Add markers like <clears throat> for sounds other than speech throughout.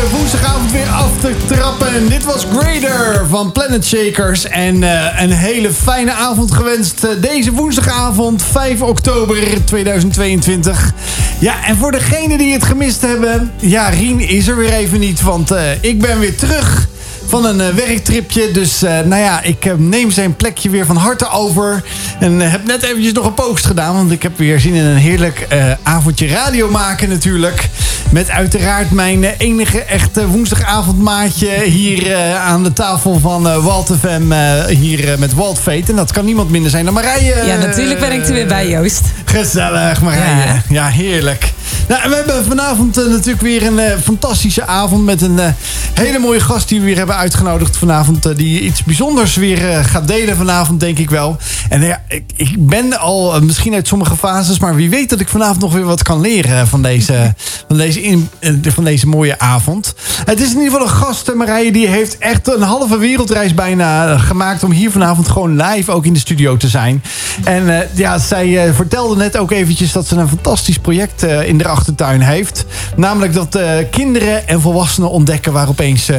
deze woensdagavond weer af te trappen. Dit was Grader van Planet Shakers. En uh, een hele fijne avond gewenst uh, deze woensdagavond 5 oktober 2022. Ja, en voor degenen die het gemist hebben... Ja, Rien is er weer even niet, want uh, ik ben weer terug van een uh, werktripje. Dus uh, nou ja, ik uh, neem zijn plekje weer van harte over. En heb net eventjes nog een post gedaan. Want ik heb weer zin in een heerlijk avondje radio maken natuurlijk. Met uiteraard mijn enige echte woensdagavondmaatje hier aan de tafel van Walt FM. hier met Walt. En dat kan niemand minder zijn dan Marije. Ja, natuurlijk ben ik er weer bij Joost. Gezellig Marije. Ja, ja heerlijk. Nou, we hebben vanavond uh, natuurlijk weer een uh, fantastische avond met een uh, hele mooie gast die we weer hebben uitgenodigd vanavond. die iets bijzonders weer gaat delen vanavond, denk ik wel. En ja, ik, ik ben al misschien uit sommige fases, maar wie weet dat ik vanavond nog weer wat kan leren van deze, <laughs> van deze, in, van deze mooie avond. Het is in ieder geval een gast, Marije, die heeft echt een halve wereldreis bijna gemaakt om hier vanavond gewoon live ook in de studio te zijn. En ja, zij vertelde net ook eventjes dat ze een fantastisch project in de achtertuin heeft. Namelijk dat kinderen en volwassenen ontdekken waar opeens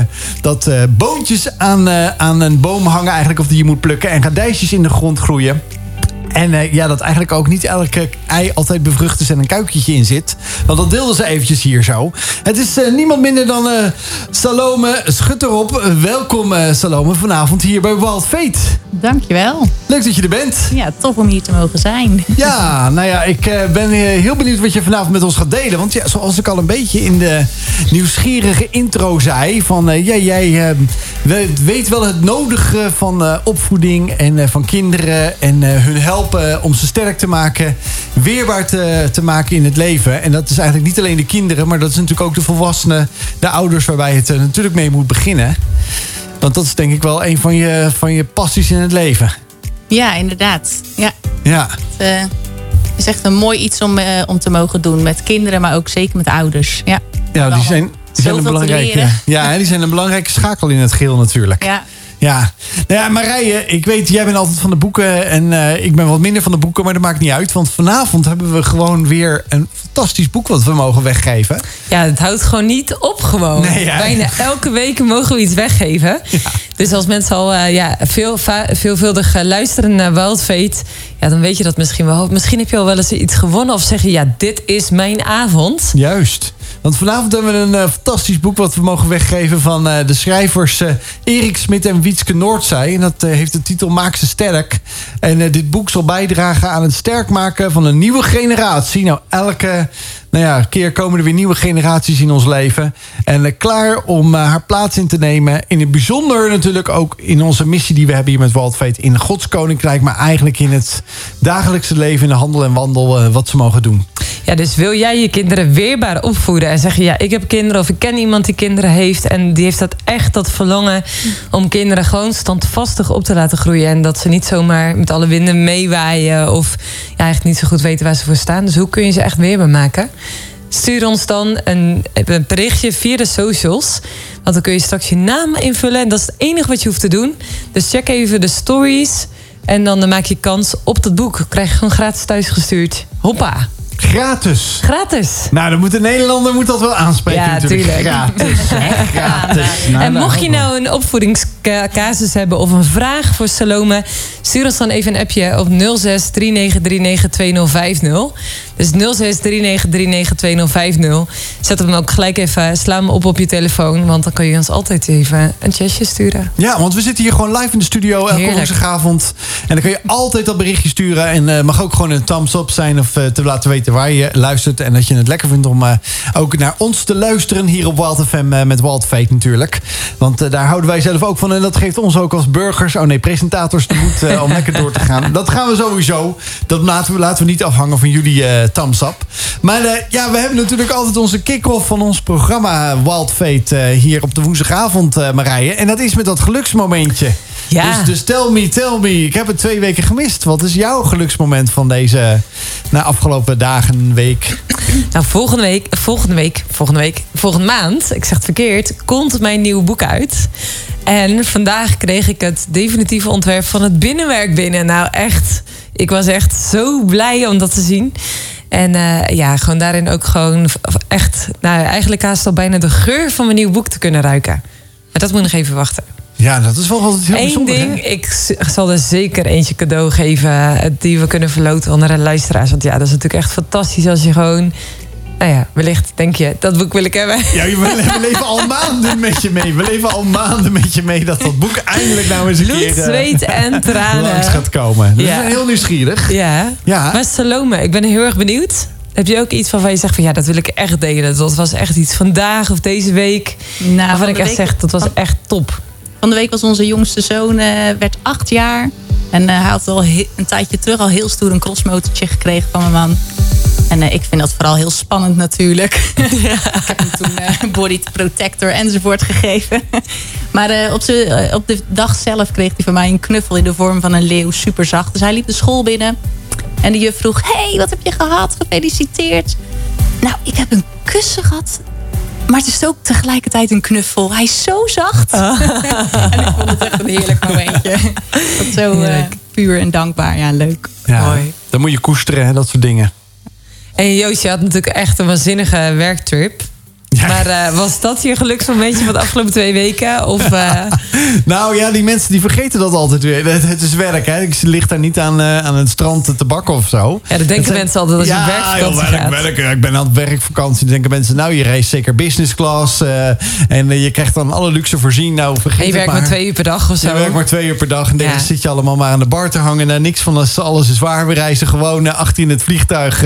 dat boontjes aan, aan een boom hangen eigenlijk of die je moet plukken en radijsjes in de grond groeien. En uh, ja, dat eigenlijk ook niet elke ei altijd bevrucht is en een kuikentje in zit. Want dat deelden ze eventjes hier zo. Het is uh, niemand minder dan uh, Salome Schutterop. welkom Salome vanavond hier bij Wild Fate. Dankjewel. Leuk dat je er bent. Ja, tof om hier te mogen zijn. Ja, nou ja, ik ben heel benieuwd wat je vanavond met ons gaat delen. Want ja, zoals ik al een beetje in de nieuwsgierige intro zei... van ja, jij weet wel het nodige van opvoeding en van kinderen en hun help helpen om ze sterk te maken, weerbaar te, te maken in het leven. En dat is eigenlijk niet alleen de kinderen, maar dat is natuurlijk ook de volwassenen, de ouders, waarbij het er natuurlijk mee moet beginnen. Want dat is denk ik wel een van je, van je passies in het leven. Ja, inderdaad. Ja. ja. Het uh, is echt een mooi iets om, uh, om te mogen doen met kinderen, maar ook zeker met ouders. Ja, ja die zijn, die zijn een belangrijke, ja, die zijn een belangrijke schakel in het geheel natuurlijk. Ja. Ja. Nou ja, Marije, ik weet, jij bent altijd van de boeken en uh, ik ben wat minder van de boeken, maar dat maakt niet uit. Want vanavond hebben we gewoon weer een fantastisch boek wat we mogen weggeven. Ja, het houdt gewoon niet op gewoon. Nee, ja. Bijna elke week mogen we iets weggeven. Ja. Dus als mensen al uh, ja, veel, veelvuldig uh, luisteren naar Wild Fate, ja, dan weet je dat misschien wel. Misschien heb je al wel eens iets gewonnen of zeg je, ja, dit is mijn avond. Juist. Want vanavond hebben we een uh, fantastisch boek wat we mogen weggeven van uh, de schrijvers uh, Erik Smit en Wietske Noordzij. En dat heeft de titel Maak ze sterk. En dit boek zal bijdragen aan het sterk maken van een nieuwe generatie. Nou, elke nou ja, keer komen er weer nieuwe generaties in ons leven. En klaar om haar plaats in te nemen. In het bijzonder natuurlijk ook in onze missie die we hebben hier met Waldfeet in Gods Koninkrijk. Maar eigenlijk in het dagelijkse leven, in de handel en wandel, wat ze mogen doen. Ja, dus wil jij je kinderen weerbaar opvoeden en zeggen: Ja, ik heb kinderen of ik ken iemand die kinderen heeft en die heeft dat echt dat verlangen om kinderen gewoon standvastig op te laten groeien en dat ze niet zomaar met alle winden meewaaien of ja, eigenlijk niet zo goed weten waar ze voor staan. Dus hoe kun je ze echt weerbaar maken? Stuur ons dan een, een berichtje via de socials. Want dan kun je straks je naam invullen. En dat is het enige wat je hoeft te doen. Dus check even de stories. En dan maak je kans op dat boek. Krijg je gewoon gratis thuisgestuurd. Hoppa! Gratis. Gratis. Nou, dan moet de Nederlander moet dat wel aanspreken ja, natuurlijk. Tuurlijk. Gratis. <laughs> Gratis. Nou, en mocht je nou een opvoedingscasus hebben of een vraag voor Salome, stuur ons dan even een appje op 06 3939 Dus 06 3939 Zet hem ook gelijk even, sla hem op op je telefoon, want dan kan je ons altijd even een chatje sturen. Ja, want we zitten hier gewoon live in de studio elke woensdagavond. En dan kan je altijd dat berichtje sturen en uh, mag ook gewoon een thumbs up zijn of uh, te laten weten waar je luistert. En dat je het lekker vindt om uh, ook naar ons te luisteren hier op Wild FM met Wild Fate natuurlijk. Want daar houden wij zelf ook van. En dat geeft ons ook als burgers, oh nee, presentators de moed om <laughs> lekker door te gaan. Dat gaan we sowieso. Dat laten we, laten we niet afhangen van jullie thumbs up. Maar ja, we hebben natuurlijk altijd onze kick-off van ons programma Wild Fate hier op de woensdagavond, Marije. En dat is met dat geluksmomentje. Ja. Dus, dus tell me, tell me. Ik heb het twee weken gemist. Wat is jouw geluksmoment van deze nou, afgelopen dagen, week? Nou, volgende week, volgende week, volgende week, volgende maand, ik zeg het verkeerd, komt mijn nieuwe boek uit. En vandaag kreeg ik het definitieve ontwerp van het binnenwerk binnen. Nou, echt, ik was echt zo blij om dat te zien. En eh, ja, gewoon daarin ook gewoon echt, nou eigenlijk haast al bijna de geur van mijn nieuw boek te kunnen ruiken. Maar dat moet nog even wachten. Ja, dat is wel altijd heel Eén bijzonder. ding, ik zal er zeker eentje cadeau geven eh, die we kunnen verloten onder de luisteraars. Want ja, dat is natuurlijk echt fantastisch als je gewoon, nou ja, wellicht denk je, dat boek wil ik hebben. Ja, we, leven al <laughs> maanden met je mee. We leven al maanden met je mee dat dat boek eindelijk nou eens een Bloed, keer eh, zweet en <laughs> tranen. langs gaat komen. Dus Ja. we zijn heel nieuwsgierig. Ja. Ja. Maar Salome, ik ben heel erg benieuwd. Heb je ook iets waarvan je zegt van ja, dat wil ik echt delen. Dat was echt iets vandaag of deze week. Nou, waarvan van ik echt week- zeg, dat was van- echt top. Van de week was onze jongste zoon, eh, werd acht jaar. En eh, hij had al een tijdje terug al heel stoer een crossmotortje gekregen van mijn man. En eh, ik vind dat vooral heel spannend natuurlijk. <laughs> <laughs> ik heb hem toen body protector enzovoort gegeven. <laughs> maar op, op de dag zelf kreeg hij van mij een knuffel in de vorm van een leeuw. Super zacht. Dus hij liep de school binnen. En de juf vroeg, hey, wat heb je gehad? Gefeliciteerd. Nou, ik heb een kussen gehad. Maar het is ook tegelijkertijd een knuffel. Hij is zo zacht. <laughs> en ik vond het echt een heerlijk momentje. Dat zo eh, puur en dankbaar. Ja, leuk. Ja, Mooi. Dan moet je koesteren en dat soort dingen. En Joost, je had natuurlijk echt een waanzinnige werktrip. Ja. Maar eh, was dat je geluksmomentje van de afgelopen twee weken? Of, eh, <laughs> Nou ja, die mensen die vergeten dat altijd weer. Het, het is werk, hè. Ik lig daar niet aan, eh, aan het strand te bakken of zo. ja, dat denken mensen altijd als je ja, werkvakantie joh, werk, gaat. werk. Ik ben aan het werkvakantie. Dan denken mensen, nou, je reist zeker business class. en je krijgt dan alle luxe voorzien. Nou, vergeet En je werkt maar twee uur per dag of zo. Je werkt maar twee uur per dag en Ja. zit je allemaal maar aan de bar te hangen. Nou, niks van alles, alles is waar. We reizen gewoon eh, achter in het vliegtuig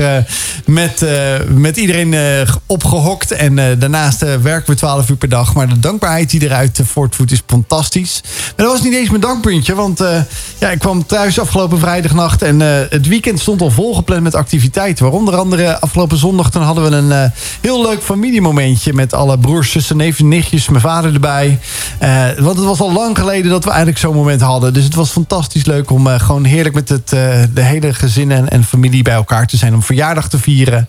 met, met iedereen eh, opgehokt. En daarnaast eh, werken we twaalf uur per dag. Maar de dankbaarheid die eruit eh, voortvoert is fantastisch. Maar dat was niet eens mijn dankpuntje. Want eh, ja, ik kwam thuis afgelopen vrijdagnacht. En het weekend stond al volgepland met activiteiten. Waaronder andere afgelopen zondag. Dan hadden we een heel leuk familiemomentje. Met alle broers, zussen, neven, nichtjes. Mijn vader erbij. Want het was al lang geleden dat we eigenlijk zo'n moment hadden. Dus het was fantastisch leuk om gewoon heerlijk met het, de hele gezin en, en familie bij elkaar te zijn. Om verjaardag te vieren.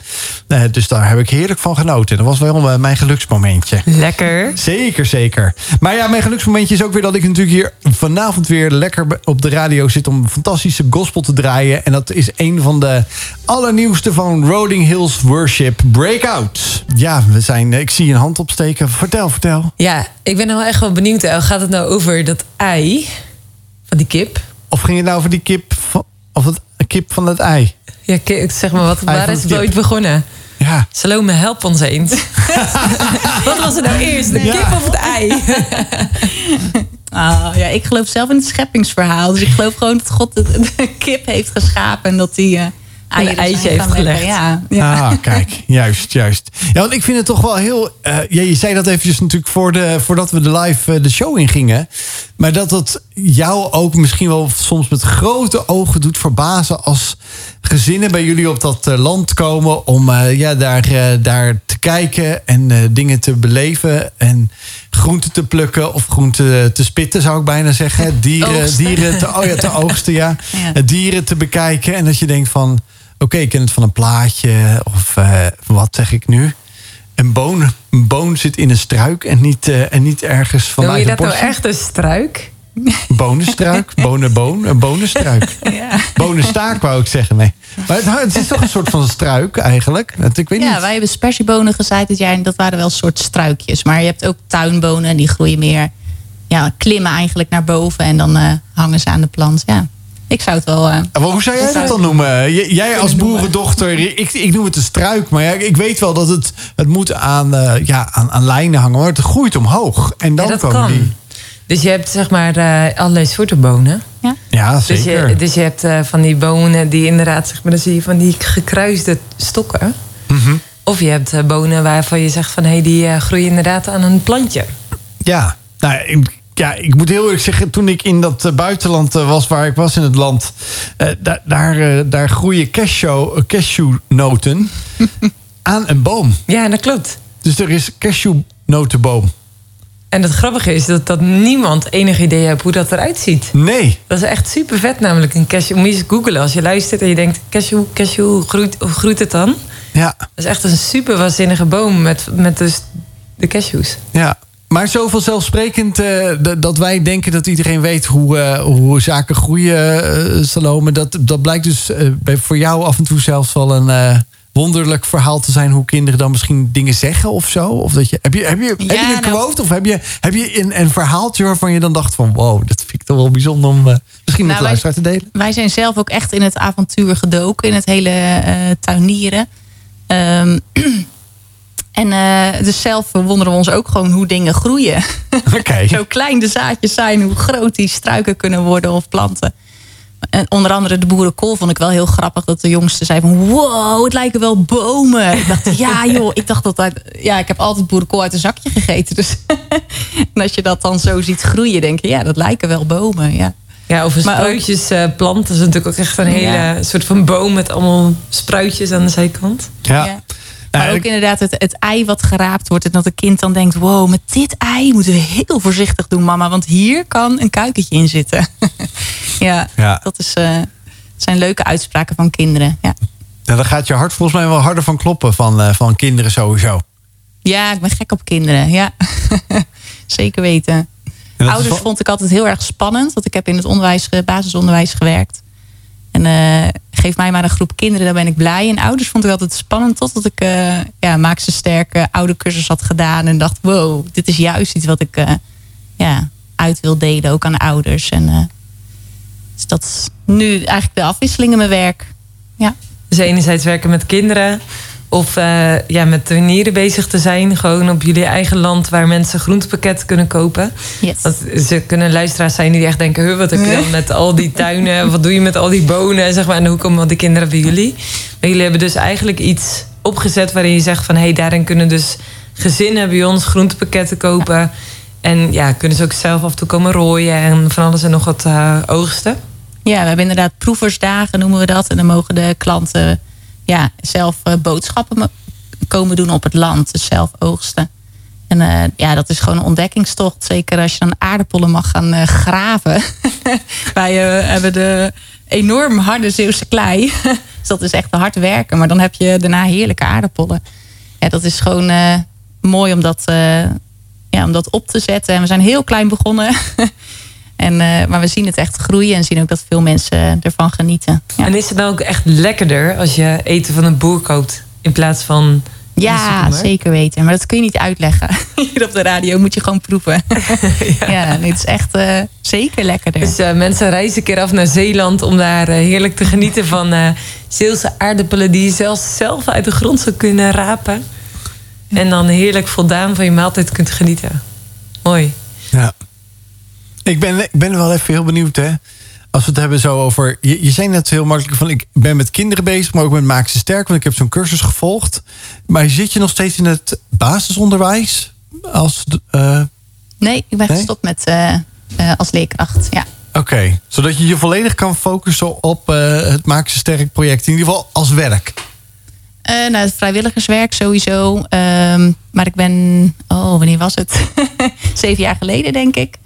Dus daar heb ik heerlijk van genoten. Dat was wel mijn geluksmomentje. Lekker. Zeker, zeker. Maar ja, mijn geluksmomentje is ook weer dat ik natuurlijk hier vanavond weer lekker op de radio zit om fantastische gospel te draaien. En dat is een van de allernieuwste van Rolling Hills Worship Breakout. Ja, we zijn, ik zie een hand opsteken. Vertel, vertel. Ja, ik ben nou echt wel benieuwd. El. Gaat het nou over dat ei van die kip? Of ging het nou over die kip van, of het kip van het ei? Ja, zeg maar, wat, waar is het ooit begonnen? Ja. Salome, help ons eens. <laughs> wat was er nou eerst, de Ja. kip of het ei? <laughs> Ah, ja, ik geloof zelf in het scheppingsverhaal. Dus ik geloof gewoon dat God de, de kip heeft geschapen. En dat hij eieren eitje heeft leggen. gelegd. Ja, ja. Ah, <laughs> kijk, juist, juist. Ja, want ik vind het toch wel heel... eh, ja, je zei dat eventjes natuurlijk voor de, voordat we de live eh, de show ingingen. Maar dat het jou ook misschien wel soms met grote ogen doet verbazen... als gezinnen bij jullie op dat eh, land komen... om eh, ja, daar, daar te kijken en eh, dingen te beleven... en groenten te plukken of groenten te spitten, zou ik bijna zeggen. Dieren, Oogsten. dieren te, oh ja, te <laughs> oogsten, ja. Ja. Dieren te bekijken en dat je denkt van... Oké, ik ken het van een plaatje of eh, wat zeg ik nu? Een boon, een boon zit in een struik en niet, eh, en niet ergens Noem vanuit je dat nou echt een struik? Bonenstruik, bonenboon, een bonenstruik. <laughs> Ja. Bonenstaak wou ik zeggen, nee. Maar het, het is toch een soort van struik eigenlijk? Dat, ik weet Ja, niet. wij hebben spersiebonen gezaaid dit jaar. En dat waren wel een soort struikjes. Maar je hebt ook tuinbonen. En die groeien meer... Ja, klimmen eigenlijk naar boven. En dan eh, hangen ze aan de plant. Ja. Ik zou het wel... eh, Maar hoe zou jij dat dan noemen? J- Jij als boerendochter, ik, ik noem het een struik. Maar ja, ik weet wel dat het, het moet aan, eh, ja, aan, aan lijnen hangen. Maar het groeit omhoog. En dan ja, dat komen kan. die... Dus je hebt zeg maar eh, allerlei soorten bonen. Ja, Dus zeker. je, dus je hebt eh, van die bonen die inderdaad, zeg maar, dan zie je van die gekruiste stokken. Mhm. Of je hebt bonen waarvan je zegt van hé, hey, die eh, groeien inderdaad aan een plantje. Ja, nou, ik, ja, ik moet heel eerlijk zeggen, toen ik in dat eh, buitenland eh, was waar ik was in het land, eh, daar, daar, daar groeien cashew, cashewnoten <laughs> aan een boom. Ja, dat klopt. Dus er is cashewnotenboom. En het grappige is dat, dat niemand enig idee heeft hoe dat eruit ziet. Nee. Dat is echt super vet, namelijk een cashew. Moet je eens googlen als je luistert en je denkt: cashew, cashew, hoe groeit, groeit het dan? Ja, Dat is echt een super waanzinnige boom met, met dus de cashews. ja. Maar zo vanzelfsprekend eh, dat wij denken dat iedereen weet hoe, eh, hoe zaken groeien, eh, Salome. Dat, dat blijkt dus bij, voor jou af en toe zelfs wel een, wonderlijk verhaal te zijn hoe kinderen dan misschien dingen zeggen of zo? Of dat je, heb, je, heb, je, heb je Ja, een nou- quote of heb je, heb je een, een verhaaltje waarvan je dan dacht van wow, dat vind ik toch wel bijzonder om misschien met Nou, de luisteraar te delen? Wij zijn zelf ook echt in het avontuur gedoken. In het hele tuinieren. Ehm, <clears throat> en eh, dus zelf verwonderen we ons ook gewoon hoe dingen groeien. <laughs> Oké. <laughs> Zo klein de zaadjes zijn, hoe groot die struiken kunnen worden of planten. En onder andere de boerenkool vond ik wel heel grappig dat de jongste zei van wow, het lijken wel bomen. Ik dacht, ja <laughs> joh, ik dacht dat uit, ja, ik heb altijd boerenkool uit een zakje gegeten. Dus en als je dat dan zo ziet groeien, denk je, ja, dat lijken wel bomen. Ja. Ja, of een Maar ook- spruitjesplant is natuurlijk ook echt een hele Ja. soort van boom met allemaal spruitjes aan de zijkant. Ja. Ja. Maar ook inderdaad het, het ei wat geraapt wordt. En dat een kind dan denkt, wow, met dit ei moeten we heel voorzichtig doen, mama. Want hier kan een kuikentje in zitten. <laughs> ja, Ja. dat is, eh, zijn leuke uitspraken van kinderen. Ja. Ja, dan gaat je hart volgens mij wel harder van kloppen van, eh, van kinderen sowieso. ja, ik ben gek op kinderen. Ja, <laughs> zeker weten. Ouders wel- vond ik altijd heel erg spannend. Want ik heb in het onderwijs, eh, basisonderwijs gewerkt. En eh, geef mij maar een groep kinderen, dan ben ik blij. En ouders vond ik altijd spannend. Totdat ik uh, ja, Maak ze sterke oude cursus had gedaan. En dacht, wow, dit is juist iets wat ik eh, ja, uit wil delen. Ook aan ouders. En dus dat is nu eigenlijk de afwisseling in mijn werk. Ja. Dus enerzijds werken met kinderen. Of eh, ja, met tuinieren bezig te zijn. Gewoon op jullie eigen land waar mensen groentepakketten kunnen kopen. Yes. Ze kunnen luisteraars zijn die echt denken... "Huh, wat heb je dan met al die tuinen? Wat doe je met al die bonen? Zeg maar, en hoe komen die kinderen bij jullie? Maar jullie hebben dus eigenlijk iets opgezet... waarin je zegt van... hé, hey, daarin kunnen dus gezinnen bij ons groentepakketten kopen. En ja, kunnen ze ook zelf af en toe komen rooien... en van alles en nog wat uh, oogsten. Ja, we hebben inderdaad proeversdagen noemen we dat. En dan mogen de klanten ja, zelf uh, boodschappen komen doen op het land. Dus zelf oogsten. En uh, ja, dat is gewoon een ontdekkingstocht. Zeker als je dan aardappelen mag gaan uh, graven. <laughs> Wij hebben de enorm harde Zeeuwse klei. <laughs> dus dat is echt hard werken. Maar dan heb je daarna heerlijke aardappelen. Ja, dat is gewoon mooi om dat, ja, om dat op te zetten. En we zijn heel klein begonnen. <laughs> En, uh, maar we zien het echt groeien en zien ook dat veel mensen ervan genieten. Ja. En is het nou ook echt lekkerder als je eten van een boer koopt in plaats van. Ja, zeker weten. Maar dat kun je niet uitleggen. <laughs> Hier op de radio moet je gewoon proeven. <laughs> ja, ja nee, het is echt uh, zeker lekkerder. Dus uh, mensen reizen een keer af naar Zeeland om daar uh, heerlijk te genieten van uh, Zeelse aardappelen die je zelfs zelf uit de grond zou kunnen rapen. En dan heerlijk voldaan van je maaltijd kunt genieten. Mooi. Ja. Ik ben, ik ben wel even heel benieuwd, hè. Als we het hebben zo over... Je, je zei net heel makkelijk van... Ik ben met kinderen bezig, maar ook met Maak ze sterk. Want ik heb zo'n cursus gevolgd. Maar zit je nog steeds in het basisonderwijs? Als, uh, nee, ik ben nee? gestopt met uh, uh, als leerkracht, ja. Oké, okay. zodat je je volledig kan focussen op het Maak ze sterk project. In ieder geval als werk. Uh, nou, het vrijwilligerswerk sowieso. Um, maar ik ben, oh, wanneer was het? <laughs> Zeven jaar geleden, denk ik.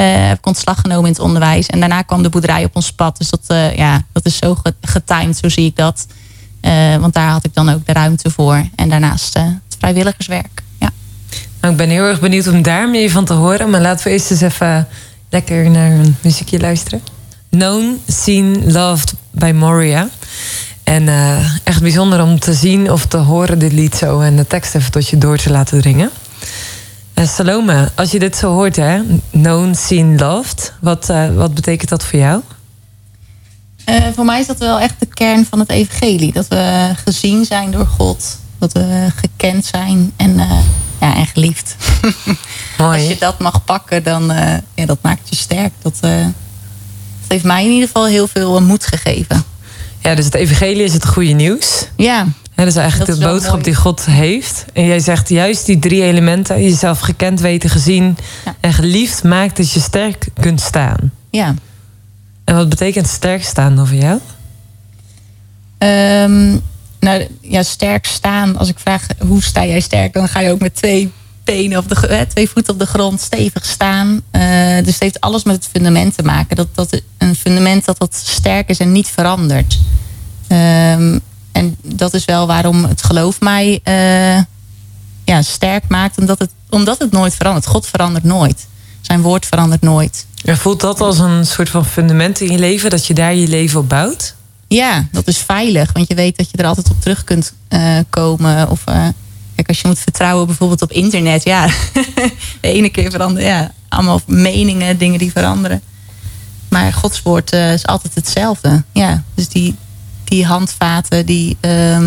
Uh, heb ik ontslag genomen in het onderwijs. En daarna kwam de boerderij op ons pad. Dus dat, uh, ja, dat is zo getimed, zo zie ik dat. Uh, want daar had ik dan ook de ruimte voor. En daarnaast het vrijwilligerswerk. Ja. Nou, ik ben heel erg benieuwd om daar meer van te horen. Maar laten we eerst eens even lekker naar een muziekje luisteren. Known, Seen, Loved by Moria. En echt bijzonder om te zien of te horen dit lied zo en de tekst even tot je door te laten dringen. Salome, als je dit zo hoort, hè, known, seen, loved, wat, uh, wat betekent dat voor jou? voor mij is dat wel echt de kern van het evangelie. Dat we gezien zijn door God. Dat we gekend zijn en, ja, en geliefd. <laughs> Als je dat mag pakken, dan ja, dat maakt je sterk. Dat, dat heeft mij in ieder geval heel veel moed gegeven. Ja, dus het evangelie is het goede nieuws. Ja. Dat is eigenlijk dat de is boodschap mooi. die God heeft. En jij zegt juist die drie elementen, jezelf gekend, weten, gezien ja. en geliefd, maakt dat je sterk kunt staan. Ja. En wat betekent sterk staan dan voor jou? Um, nou ja, sterk staan. Als ik vraag hoe sta jij sterk, dan ga je ook met twee tenen of de, eh, twee voeten op de grond stevig staan. Uh, dus het heeft alles met het fundament te maken. Dat, dat een fundament dat dat sterk is en niet verandert. Um, en dat is wel waarom het geloof mij uh, ja, sterk maakt. Omdat het, omdat het nooit verandert. God verandert nooit. Zijn woord verandert nooit. Ja, voelt dat als een soort van fundament in je leven? Dat je daar je leven op bouwt? Ja, dat is veilig. Want je weet dat je er altijd op terug kunt uh, komen. Of uh, kijk, als je moet vertrouwen bijvoorbeeld op internet. Ja, <laughs> de ene keer veranderen. Ja, allemaal meningen, dingen die veranderen. Maar Gods woord uh, is altijd hetzelfde. Ja, dus die, die handvaten, die, uh,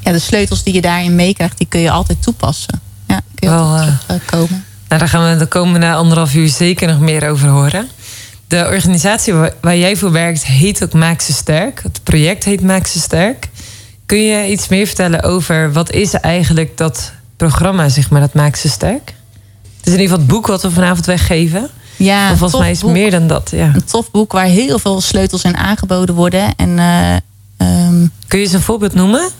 ja, de sleutels die je daarin meekrijgt, die kun je altijd toepassen. Ja, kun je Wel, komen. Nou, daar gaan we de komende anderhalf uur zeker nog meer over horen. De organisatie waar jij voor werkt heet ook Maak ze Sterk. Het project heet Maak ze Sterk. Kun je iets meer vertellen over wat is eigenlijk dat programma, zeg maar, dat Maak ze Sterk? Het is in ieder geval het boek wat we vanavond weggeven. Ja, volgens mij is het meer dan dat. Ja. Een tof boek waar heel veel sleutels in aangeboden worden. En, uh, um... Kun je eens een voorbeeld noemen?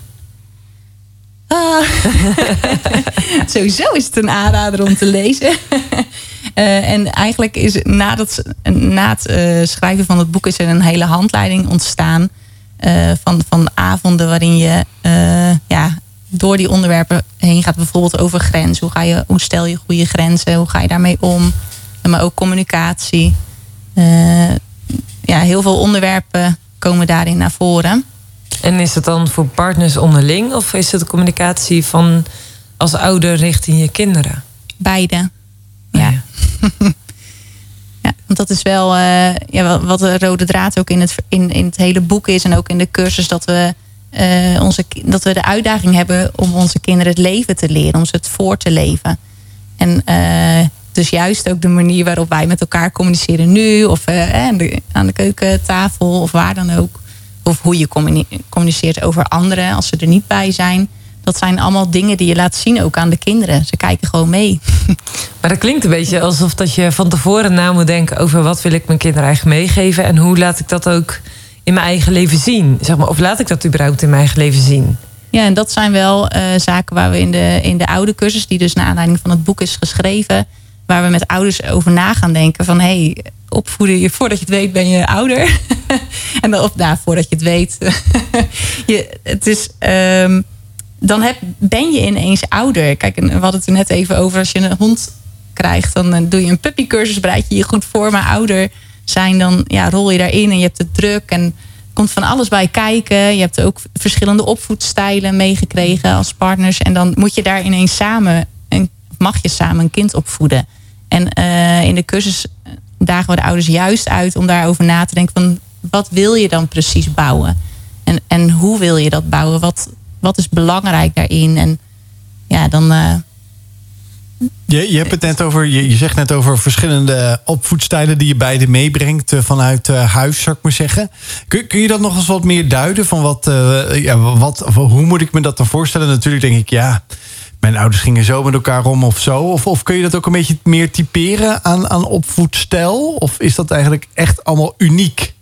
Ah. <laughs> Sowieso is het een aanrader om te lezen. Uh, <laughs> en eigenlijk is na, dat, na het uh, schrijven van het boek is er een hele handleiding ontstaan. Uh, van, van avonden waarin je ja, door die onderwerpen heen gaat. Bijvoorbeeld over grenzen. Hoe, ga je, hoe stel je goede grenzen? Hoe ga je daarmee om? Maar ook communicatie. ja, heel veel onderwerpen komen daarin naar voren. En is het dan voor partners onderling? Of is het communicatie van als ouder richting je kinderen? Beide. Ja. <laughs> ja, want dat is wel uh, ja, wat de rode draad ook in het, in, in het hele boek is. En ook in de cursus dat we, uh, onze, dat we de uitdaging hebben om onze kinderen het leven te leren. Om ze het voor te leven. En uh, dus juist ook de manier waarop wij met elkaar communiceren nu. Of aan, de, aan de keukentafel of waar dan ook. Of hoe je communiceert over anderen als ze er niet bij zijn dat zijn allemaal dingen die je laat zien ook aan de kinderen. Ze kijken gewoon mee. <laughs> Maar dat klinkt een beetje alsof dat je van tevoren na moet denken over wat wil ik mijn kinderen eigenlijk meegeven en hoe laat ik dat ook in mijn eigen leven zien. Zeg maar, of laat ik dat überhaupt in mijn eigen leven zien? Ja, en dat zijn wel uh, zaken waar we in de, in de oude cursus, die dus naar aanleiding van het boek is geschreven, waar we met ouders over na gaan denken van hé, hey, opvoeden je voordat je het weet ben je ouder. <laughs> en dan, of nou, voordat je het weet. <laughs> je, het is. Um, dan heb, ben je ineens ouder. Kijk, we hadden het er net even over. Als je een hond krijgt, dan eh, doe je een puppycursus, bereid je je goed voor. Maar ouder zijn, dan ja, rol je daarin en je hebt het druk. En komt van alles bij kijken. Je hebt ook verschillende opvoedstijlen meegekregen als partners. En dan moet je daar ineens samen, en mag je samen een kind opvoeden. En uh, in de cursus dagen we de ouders juist uit om daarover na te denken van wat wil je dan precies bouwen? En, en hoe wil je dat bouwen? Wat, wat is belangrijk daarin? En ja, dan. Uh, je, je hebt het net over, je, je zegt net over verschillende opvoedstijlen die je beide meebrengt uh, vanuit uh, huis, zou ik maar zeggen. Kun, kun je dat nog eens wat meer duiden? Van wat, ja, wat, hoe moet ik me dat dan voorstellen? Natuurlijk denk ik, ja, mijn ouders gingen zo met elkaar om of zo. Of, of kun je dat ook een beetje meer typeren aan, aan opvoedstijl? Of is dat eigenlijk echt allemaal uniek?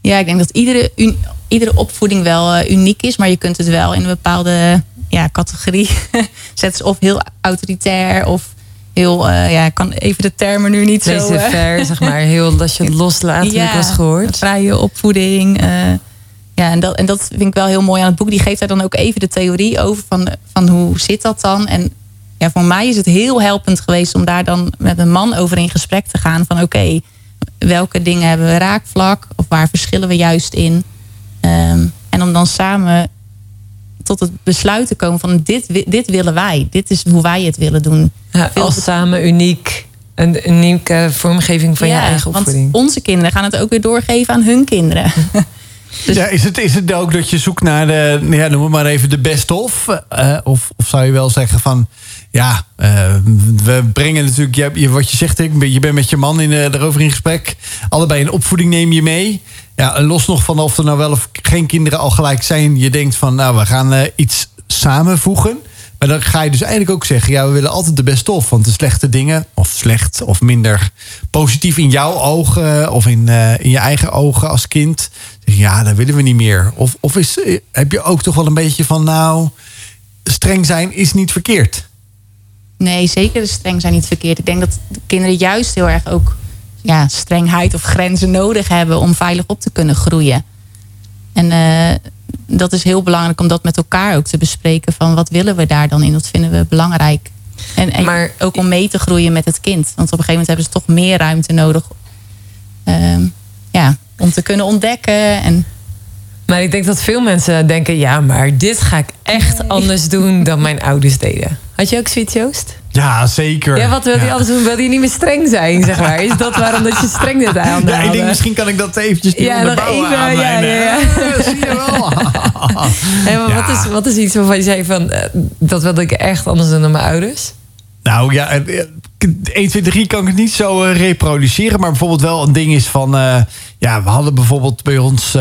Ja, ik denk dat iedere, iedere opvoeding wel uh, uniek is. Maar je kunt het wel in een bepaalde ja, categorie <laughs> zetten. Of heel autoritair of heel, uh, ja, ik kan even de termen nu niet Deze zo... Uh, ver, zeg maar, heel dat je het <laughs> loslaat, ja, ik was gehoord. vrije opvoeding. Ja, en dat, en dat vind ik wel heel mooi aan het boek. Die geeft daar dan ook even de theorie over van, van hoe zit dat dan. En ja, voor mij is het heel helpend geweest om daar dan met een man over in gesprek te gaan. Van oké, okay, welke dingen hebben we raakvlak? Of waar verschillen we juist in? Um, en om dan samen tot het besluit te komen van dit, dit willen wij. Dit is hoe wij het willen doen. Ja, als samen uniek. Een unieke vormgeving van ja, je eigen opvoeding. Want onze kinderen gaan het ook weer doorgeven aan hun kinderen. <laughs> dus ja, is, het, is het ook dat je zoekt naar de, ja, noem maar even de best of? Uh, of? Of zou je wel zeggen van, ja, uh, we brengen natuurlijk, je, wat je zegt, je bent met je man in, uh, in gesprek. Allebei een opvoeding neem je mee. Ja, los nog van of er nou wel of geen kinderen al gelijk zijn. Je denkt van, nou, we gaan iets samenvoegen. Maar dan ga je dus eigenlijk ook zeggen, ja, we willen altijd de best of. Want de slechte dingen, of slecht of minder positief in jouw ogen of in, in je eigen ogen als kind. Ja, dat willen we niet meer. Of, of is, heb je ook toch wel een beetje van, nou, streng zijn is niet verkeerd. Nee, zeker streng zijn niet verkeerd. Ik denk dat de kinderen juist heel erg ook ja, strengheid of grenzen nodig hebben om veilig op te kunnen groeien. En uh, dat is heel belangrijk om dat met elkaar ook te bespreken. Van wat willen we daar dan in? Wat vinden we belangrijk? En, en maar, ook om mee te groeien met het kind. Want op een gegeven moment hebben ze toch meer ruimte nodig. Uh, ja, om te kunnen ontdekken. En Maar ik denk dat veel mensen denken... ja, maar dit ga ik echt anders doen dan mijn ouders deden. Had je ook zoiets, Joost? Ja, zeker. Ja, wat wil je Ja. anders doen? Wil je niet meer streng zijn, zeg maar? Is dat waarom dat je streng dit aan <laughs> Ja, ik denk misschien kan ik dat eventjes Ja, nog even, ja, ja, ja. eh, <laughs> zie je wel. <laughs> Hey, maar Ja. wat, is, wat is iets waarvan je zei van... eh, dat wilde ik echt anders doen dan mijn ouders? Nou ja, eh, eh, 1, 2, 3 kan ik het niet zo eh, reproduceren. Maar bijvoorbeeld wel een ding is van... ja, we hadden bijvoorbeeld bij ons...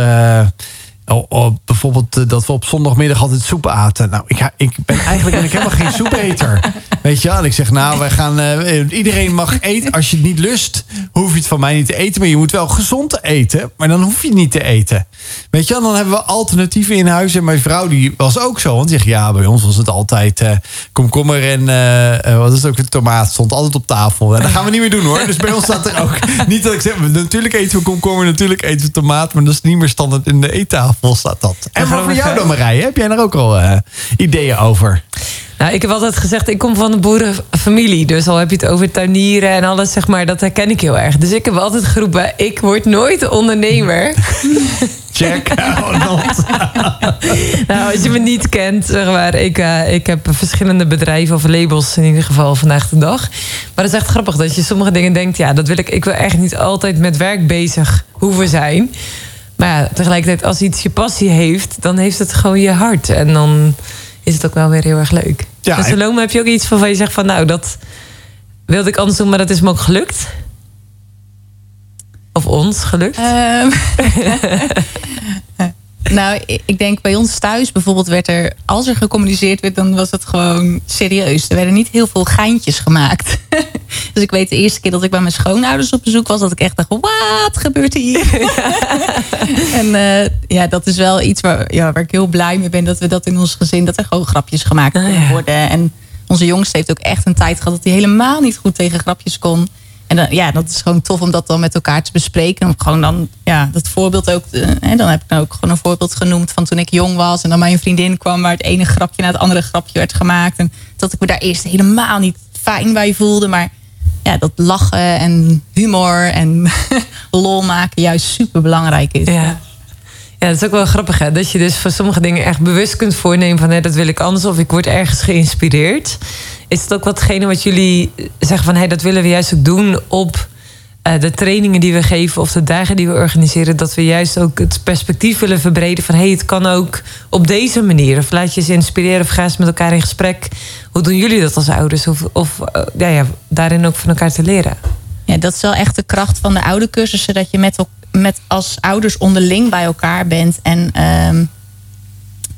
oh, oh, bijvoorbeeld eh, dat we op zondagmiddag altijd soep aten. Nou, ik, ik ben eigenlijk ben ik helemaal geen soepeter. <laughs> Weet je wel? En ik zeg, nou, wij gaan... eh, iedereen mag eten. Als je het niet lust, hoef je het van mij niet te eten. Maar je moet wel gezond eten. Maar dan hoef je het niet te eten. Weet je wel? Dan hebben we alternatieven in huis. En mijn vrouw die was ook zo. Want die zegt, ja, bij ons was het altijd eh, komkommer en... wat is het ook? De tomaat stond altijd op tafel. En dat gaan we niet meer doen hoor. Dus bij ons staat er ook... <laughs> Niet dat ik zeg, natuurlijk eten we komkommer, natuurlijk eten we tomaat. Maar dat is niet meer standaard in de eettafel staat dat. En wat voor jou dan Marije? Heb jij daar ook al eh, ideeën over? Nou, ik heb altijd gezegd, ik kom van een boerenfamilie. Dus al heb je het over tuinieren en alles, zeg maar, dat herken ik heel erg. Dus ik heb altijd geroepen, ik word nooit ondernemer. <laughs> Check. <laughs> Nou, als je me niet kent, zeg maar, ik, eh, ik heb verschillende bedrijven of labels in ieder geval vandaag de dag. Maar het is echt grappig dat je sommige dingen denkt, ja, dat wil ik. Ik wil echt niet altijd met werk bezig hoeven zijn. Maar ja, tegelijkertijd, als iets je passie heeft, dan heeft het gewoon je hart. En dan is het ook wel weer heel erg leuk. Ja, dus en- Salome, heb je ook iets van waar je zegt van, nou, dat wilde ik anders doen, maar dat is me ook gelukt? Of ons gelukt? Ehm, <laughs> nou, ik denk bij ons thuis bijvoorbeeld werd er, als er gecommuniceerd werd, dan was het gewoon serieus. Er werden niet heel veel geintjes gemaakt. <laughs> dus ik weet de eerste keer dat ik bij mijn schoonouders op bezoek was, dat ik echt dacht, wat gebeurt hier? <laughs> <laughs> en eh, ja, dat is wel iets waar, ja, waar ik heel blij mee ben, dat we dat in ons gezin, dat er gewoon grapjes gemaakt ja. worden. En onze jongste heeft ook echt een tijd gehad dat hij helemaal niet goed tegen grapjes kon. En ja, dat is gewoon tof om dat dan met elkaar te bespreken. Om gewoon dan, ja, dat voorbeeld ook. hè, dan heb ik dan ook gewoon een voorbeeld genoemd van toen ik jong was. En dan mijn vriendin kwam waar het ene grapje na het andere grapje werd gemaakt. En dat ik me daar eerst helemaal niet fijn bij voelde. Maar ja, dat lachen en humor en <laughs> lol maken juist super belangrijk is. Ja. Ja, dat is ook wel grappig, hè? Dat je dus voor sommige dingen echt bewust kunt voornemen van... Hé, dat wil ik anders of ik word ergens geïnspireerd. Is het ook watgene wat jullie zeggen van... Hé, dat willen we juist ook doen op eh, de trainingen die we geven... of de dagen die we organiseren... dat we juist ook het perspectief willen verbreden van... hé, het kan ook op deze manier. Of laat je ze inspireren of ga eens met elkaar in gesprek. Hoe doen jullie dat als ouders? Of, of eh, ja, ja, daarin ook van elkaar te leren. Ja, dat is wel echt de kracht van de oude cursussen. Dat je met, met als ouders onderling bij elkaar bent. En, ehm,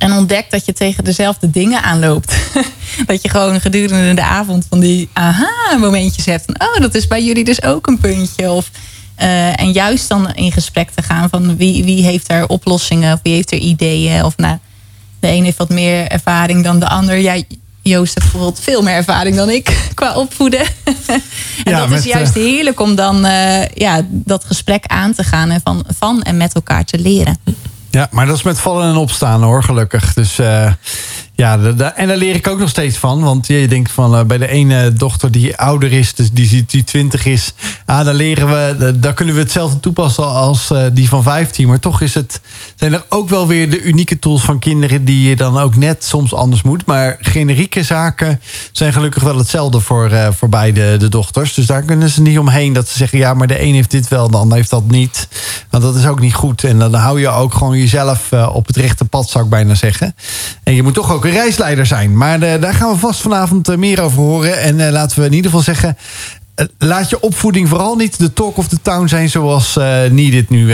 en ontdekt dat je tegen dezelfde dingen aanloopt. <laughs> dat je gewoon gedurende de avond van die aha-momentjes hebt. Van, oh, dat is bij jullie dus ook een puntje. Of, eh, en juist dan in gesprek te gaan van wie, wie heeft er oplossingen. Of wie heeft er ideeën. Of nou, de een heeft wat meer ervaring dan de ander. Jij, Joost heeft bijvoorbeeld veel meer ervaring dan ik <laughs> qua opvoeden. <laughs> en Ja, dat met, is juist eh, heerlijk om dan eh, ja, dat gesprek aan te gaan en van, van en met elkaar te leren. Ja, maar dat is met vallen en opstaan hoor, gelukkig. Dus eh, ja, en daar leer ik ook nog steeds van. Want je denkt van eh, bij de ene dochter die ouder is, dus die, die, die 20 is, ah, daar leren we, da- daar kunnen we hetzelfde toepassen als eh, die van 15. Maar toch is het, zijn er ook wel weer de unieke tools van kinderen die je dan ook net soms anders moet. Maar generieke zaken zijn gelukkig wel hetzelfde voor, eh, voor beide de dochters. Dus daar kunnen ze niet omheen dat ze zeggen, ja, maar de een heeft dit wel, de ander heeft dat niet. Want dat is ook niet goed. En dan hou je ook gewoon jezelf op het rechte pad, zou ik bijna zeggen. En je moet toch ook reisleider zijn. Maar eh, daar gaan we vast vanavond eh, meer over horen. En eh, laten we in ieder geval zeggen... eh, Laat je opvoeding vooral niet de talk of the town zijn zoals eh dit nu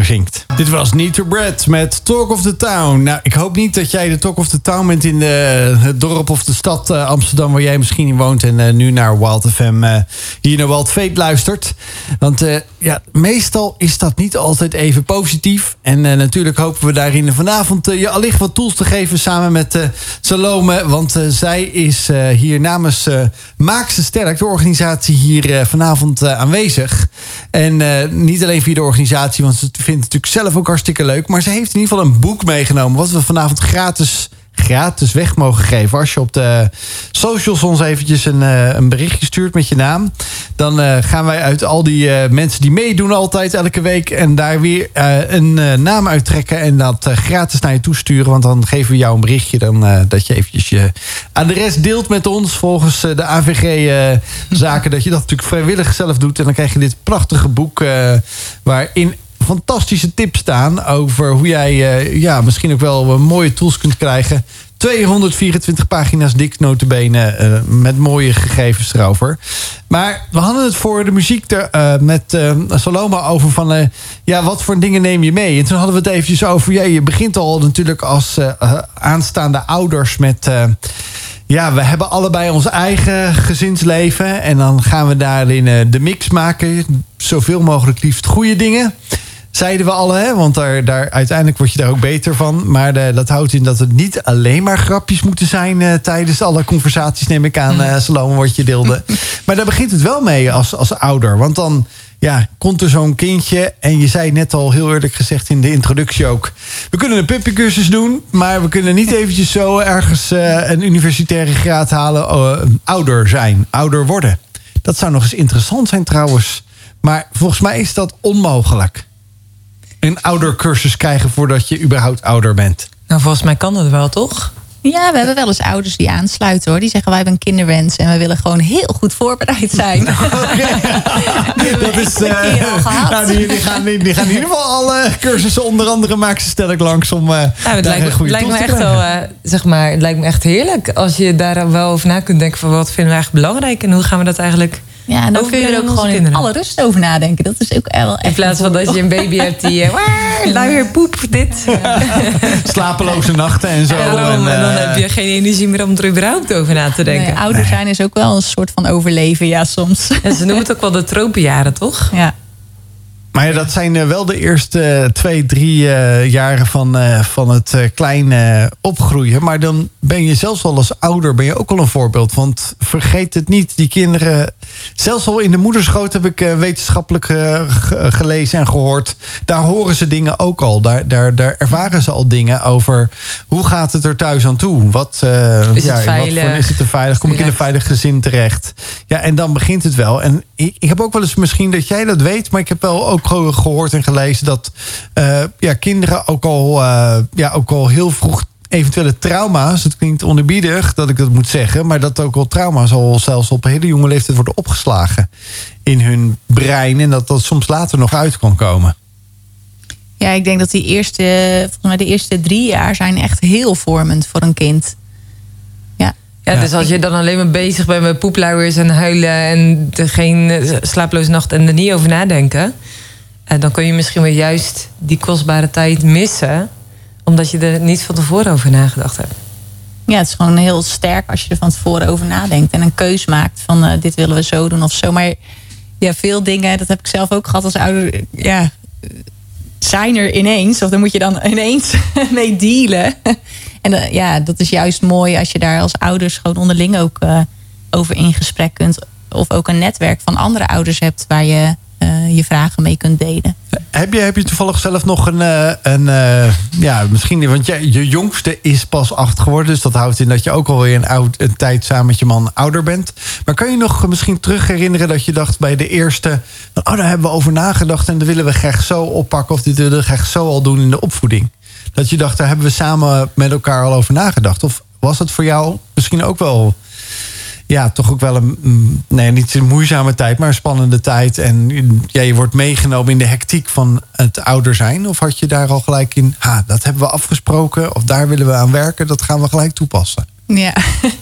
zingt. Dit was Need to Bread met Talk of the Town. Nou, ik hoop niet dat jij de talk of the town bent in de, het dorp of de stad Amsterdam waar jij misschien in woont en nu naar Wild FM hier naar Wild Fate luistert. Want ja, meestal is dat niet altijd even positief. En natuurlijk hopen we daarin vanavond je allicht wat tools te geven samen met Salome. Want zij is hier namens Maak ze Sterk, de organisatie, hier eh, vanavond eh, aanwezig. En eh, niet alleen via de organisatie, want ze vindt het natuurlijk zelf ook hartstikke leuk. Maar ze heeft in ieder geval een boek meegenomen, wat we vanavond gratis gratis weg mogen geven. Als je op de socials ons eventjes een, eh, een berichtje stuurt met je naam. Dan eh, gaan wij uit al die eh, mensen die meedoen altijd elke week. En daar weer een naam uittrekken. En dat gratis naar je toesturen. Want dan geven we jou een berichtje. Dan, dat je eventjes je adres deelt met ons. Volgens de AVG-zaken. dat je dat natuurlijk vrijwillig zelf doet. En dan krijg je dit prachtige boek. waarin fantastische tips staan over hoe jij eh, ja, misschien ook wel eh, mooie tools kunt krijgen. 224 pagina's dik notabene eh met mooie gegevens erover. Maar we hadden het voor de muziek er, eh, met eh, Saloma over van... ja, wat voor dingen neem je mee? En toen hadden we het eventjes over... Ja, je begint al natuurlijk als aanstaande ouders met... ja, we hebben allebei ons eigen gezinsleven. En dan gaan we daarin de mix maken. Zoveel mogelijk liefst goede dingen. Zeiden we alle, hè? want daar, daar, uiteindelijk word je daar ook beter van. Maar de, dat houdt in dat het niet alleen maar grapjes moeten zijn... eh, tijdens alle conversaties, neem ik aan, <laughs> eh Salome, wat je deelde. maar daar begint het wel mee als, als ouder. Want dan ja, komt er zo'n kindje... en je zei net al heel eerlijk gezegd in de introductie ook... we kunnen een puppycursus doen... maar we kunnen niet eventjes zo ergens eh, een universitaire graad halen... eh, ouder zijn, ouder worden. Dat zou nog eens interessant zijn trouwens. Maar volgens mij is dat onmogelijk een oudercursus krijgen voordat je überhaupt ouder bent. Nou, volgens mij kan dat wel, toch? Ja, we hebben wel eens ouders die aansluiten hoor. Die zeggen wij hebben een kinderwens en we willen gewoon heel goed voorbereid zijn. <laughs> <laughs> Dat is, gehad. nou, die, die, gaan, die, die gaan in ieder geval alle cursussen onder andere maken ze sterk langs om uh, Ja, het lijkt, goede lijkt me echt wel, eh, zeg maar, het lijkt me echt heerlijk als je daar wel over na kunt denken van wat vinden we eigenlijk belangrijk en hoe gaan we dat eigenlijk Ja, en dan kun je er ook gewoon in kinderen. alle rust over nadenken. Dat is ook wel echt in plaats van dat je een baby hebt die <laughs> waar, luier poep dit. <laughs> Slapeloze nachten en zo. En dan, en dan eh, heb je geen energie meer om er überhaupt over na te denken. Nee, ouder zijn is ook wel een soort van overleven, ja, soms. En ze noemen het ook wel de tropenjaren, toch? Ja. Maar ja, dat zijn eh, wel de eerste eh, twee, drie eh, jaren van, van het kleine opgroeien. Maar dan ben je zelfs al als ouder ben je ook al een voorbeeld. Want vergeet het niet, die kinderen... Zelfs al in de moederschoot heb ik wetenschappelijk ge- gelezen en gehoord. Daar horen ze dingen ook al. Daar, daar, daar ervaren ze al dingen over hoe gaat het er thuis aan toe? Wat, Is het ja, wat veilig? voor- is het er veilig? Kom ik in een veilig gezin terecht? Ja, en dan begint het wel. En ik, ik heb ook wel eens misschien dat jij dat weet, maar ik heb wel ook ge- gehoord en gelezen dat eh, ja, kinderen ook al, eh, ja, ook al heel vroeg eventuele trauma's, het klinkt onerbiedig dat ik dat moet zeggen, maar dat ook al trauma's al zelfs op een hele jonge leeftijd worden opgeslagen in hun brein en dat dat soms later nog uit kan komen. ja, ik denk dat die eerste, volgens mij de eerste drie jaar zijn echt heel vormend voor een kind. Ja, Ja, dus als je dan alleen maar bezig bent met poepluiers en huilen en er geen slaaploze nacht en er niet over nadenken, eh, dan kun je misschien wel juist die kostbare tijd missen, omdat je er niet van tevoren over nagedacht hebt. ja, het is gewoon heel sterk als je er van tevoren over nadenkt en een keus maakt van eh, dit willen we zo doen of zo. Maar ja, veel dingen, dat heb ik zelf ook gehad als ouder. Ja, zijn er ineens, of dan moet je dan ineens <laughs> mee dealen. En eh, ja, dat is juist mooi als je daar als ouders gewoon onderling ook over in gesprek kunt. Of ook een netwerk van andere ouders hebt waar je eh, je vragen mee kunt delen. Heb je, heb je toevallig zelf nog een, eh, een eh, ja, misschien, want jij, je jongste is pas acht geworden, dus dat houdt in dat je ook alweer een, oud, een tijd samen met je man ouder bent. Maar kan je nog misschien terug herinneren dat je dacht bij de eerste, oh, daar hebben we over nagedacht en dat willen we graag zo oppakken of dit willen we graag zo al doen in de opvoeding? Dat je dacht, daar hebben we samen met elkaar al over nagedacht. Of was het voor jou misschien ook wel ja, toch ook wel een, mm, nee, niet een moeizame tijd, maar een spannende tijd. En ja, je wordt meegenomen in de hectiek van het ouder zijn. Of had je daar al gelijk in, ha, dat hebben we afgesproken, of daar willen we aan werken, dat gaan we gelijk toepassen. Ja,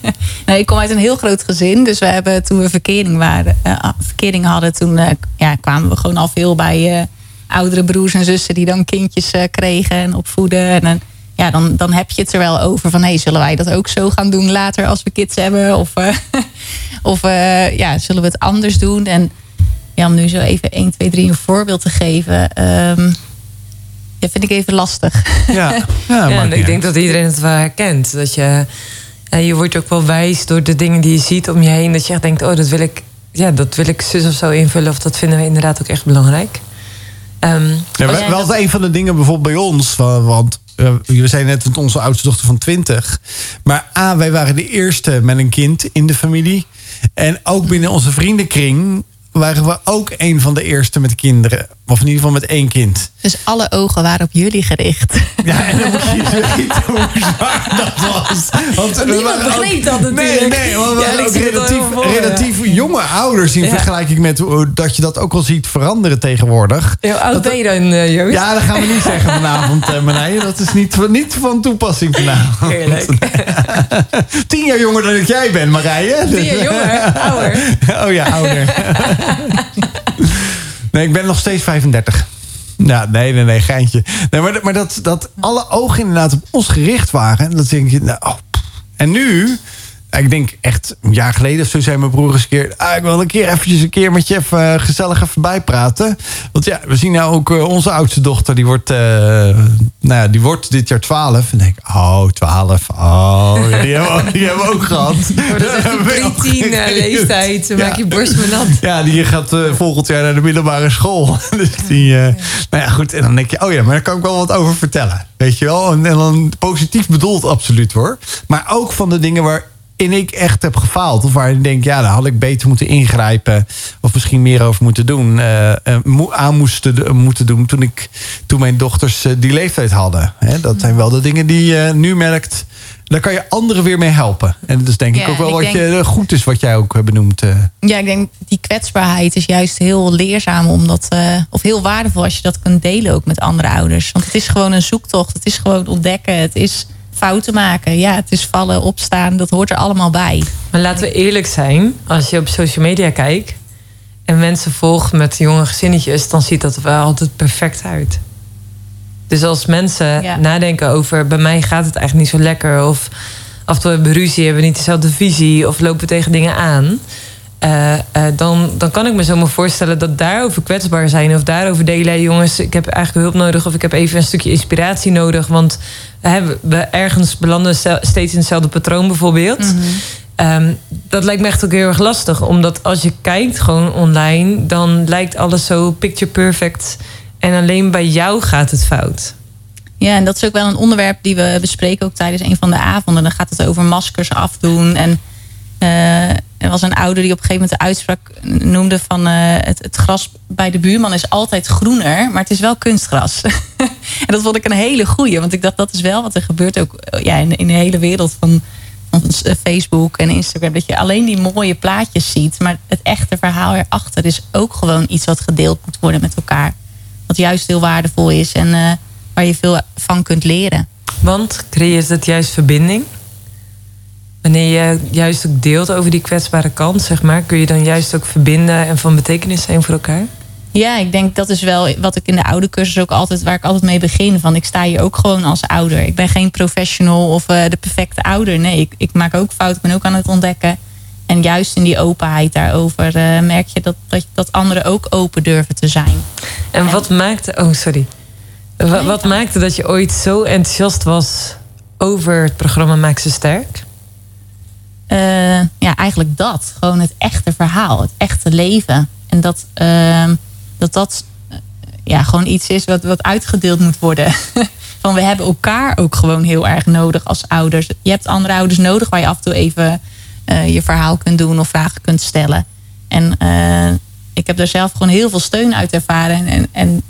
<laughs> nou, ik kom uit een heel groot gezin. Dus we hebben toen we verkering, waren, eh, verkering hadden, toen eh, ja, kwamen we gewoon al veel bij eh, oudere broers en zussen die dan kindjes kregen en opvoeden. En ja, dan, dan heb je het er wel over van hey, zullen wij dat ook zo gaan doen later als we kids hebben? Of, eh, <laughs> of eh, ja, zullen we het anders doen? En ja, om nu zo even 1, 2, 3 een voorbeeld te geven. ehm ja, vind ik even lastig. Ja, <laughs> ja, en ik denk dat iedereen het wel herkent. Dat je, ja, je wordt ook wel wijs door de dingen die je ziet om je heen. Dat je echt denkt, oh, dat wil ik, ja, dat wil ik zus of zo invullen. Of dat vinden we inderdaad ook echt belangrijk. Ehm, Ja, wel dat- een van de dingen bijvoorbeeld bij ons. wa- Want eh, we zijn net met onze oudste dochter van 20. Maar A, wij waren de eerste met een kind in de familie. En ook binnen onze vriendenkring waren we ook een van de eerste met kinderen. Of in ieder geval met één kind. Dus alle ogen waren op jullie gericht. Ja, en dan moet je weten <laughs> hoe zwaar dat was. Want Niemand begreep dat natuurlijk. Nee, nee, want we Ja, waren ik ook het al relatief, voor relatief jonge ouders in Ja. vergelijking met hoe, dat je dat ook wel ziet veranderen tegenwoordig. Hoe oud ben je dan, eh, Joost? Ja, dat gaan we niet zeggen vanavond, eh Marije. Dat is niet, niet van toepassing vanavond. Heerlijk. <laughs> Tien jaar jonger dan dat jij bent, Marije. Tien jaar jonger, <laughs> ouder. Oh ja, ouder. <laughs> Nee, ik ben nog steeds 35. Ja, nee, nee, nee, geintje. Nee, maar maar dat, dat alle ogen inderdaad op ons gericht waren. En dat denk je, nou, oh. En nu, ik denk echt een jaar geleden of zo zei mijn broer eens een keer... Ah, ik wil een keer eventjes een keer met je even eh, gezellig even bijpraten. Want ja, we zien nou ook eh, onze oudste dochter, die wordt, eh, nou ja, die wordt dit jaar 12. En denk ik, oh, 12, oh, die hebben, we ook- die hebben we ook gehad. Maar <laughs> dat is echt die <laughs> preteen eh, leeftijd. Dan Ja. maak je borst me nat. Ja, die gaat volgend jaar naar de middelbare school. <laughs> dus die, nou ja, goed. En dan denk je, oh ja, maar daar kan ik wel wat over vertellen. Weet je wel? En, en dan positief bedoeld, absoluut hoor. Maar ook van de dingen waarin ik echt heb gefaald. Of waar ik denk, ja, daar had ik beter moeten ingrijpen. Of misschien meer over moeten doen. mo- aan moesten, moeten doen toen, ik, toen mijn dochters eh, die leeftijd hadden. Dat zijn wel de dingen die je nu merkt. Daar kan je anderen weer mee helpen. En dat is denk ik ook wel ik wat denk- je, goed is wat jij ook benoemt. Ja, ik denk die kwetsbaarheid is juist heel leerzaam omdat, of heel waardevol als je dat kunt delen ook met andere ouders. Want het is gewoon een zoektocht, het is gewoon ontdekken, het is fouten maken. Ja, het is vallen, opstaan, dat hoort er allemaal bij. Maar laten we eerlijk zijn. Als je op social media kijkt... en mensen volgt met jonge gezinnetjes... dan ziet dat er wel altijd perfect uit. Dus als mensen Ja. nadenken over... bij mij gaat het eigenlijk niet zo lekker... of af en toe hebben we ruzie, hebben we niet dezelfde visie... of lopen we tegen dingen aan... eh, eh, dan, dan kan ik me zo maar voorstellen dat daarover kwetsbaar zijn... of daarover delen, "Hey, jongens, ik heb eigenlijk hulp nodig... of ik heb even een stukje inspiratie nodig... want we- ergens belanden steeds in hetzelfde patroon bijvoorbeeld... Ehm, dat lijkt me echt ook heel erg lastig. Omdat als je kijkt gewoon online, dan lijkt alles zo picture perfect. En alleen bij jou gaat het fout. Ja, en dat is ook wel een onderwerp die we bespreken ook tijdens een van de avonden. Dan gaat het over maskers afdoen. En er was een ouder die op een gegeven moment de uitspraak noemde van eh, het, het gras bij de buurman is altijd groener, maar het is wel kunstgras. <laughs> en dat vond ik een hele goeie, want ik dacht dat is wel wat er gebeurt ook eh, ja, in, in de hele wereld van, eh, Facebook en Instagram. Dat je alleen die mooie plaatjes ziet, maar het echte verhaal erachter is ook gewoon iets wat gedeeld moet worden met elkaar. Wat juist heel waardevol is en eh, waar je veel van kunt leren. Want creëert het juist verbinding? Wanneer je juist ook deelt over die kwetsbare kant, zeg maar, kun je dan juist ook verbinden en van betekenis zijn voor elkaar? Ja, ik denk dat is wel wat ik in de oude cursus ook altijd, waar ik altijd mee begin. Van ik sta hier ook gewoon als ouder. Ik ben geen professional of eh, de perfecte ouder. Nee, ik, ik maak ook fouten, ik ben ook aan het ontdekken. En juist in die openheid daarover eh, merk je dat, dat, dat anderen ook open durven te zijn. En wat maakte. Oh, sorry. Wa- Wat maakte dat je ooit zo enthousiast was over het programma Maak ze sterk? Eh, ja, eigenlijk dat. Gewoon het echte verhaal, het echte leven. En dat ehm, dat, dat eh, ja, gewoon iets is wat, wat uitgedeeld moet worden. <laughs> Van we hebben elkaar ook gewoon heel erg nodig als ouders. Je hebt andere ouders nodig waar je af en toe even eh, je verhaal kunt doen of vragen kunt stellen. En ik heb daar zelf gewoon heel veel steun uit ervaren. En, en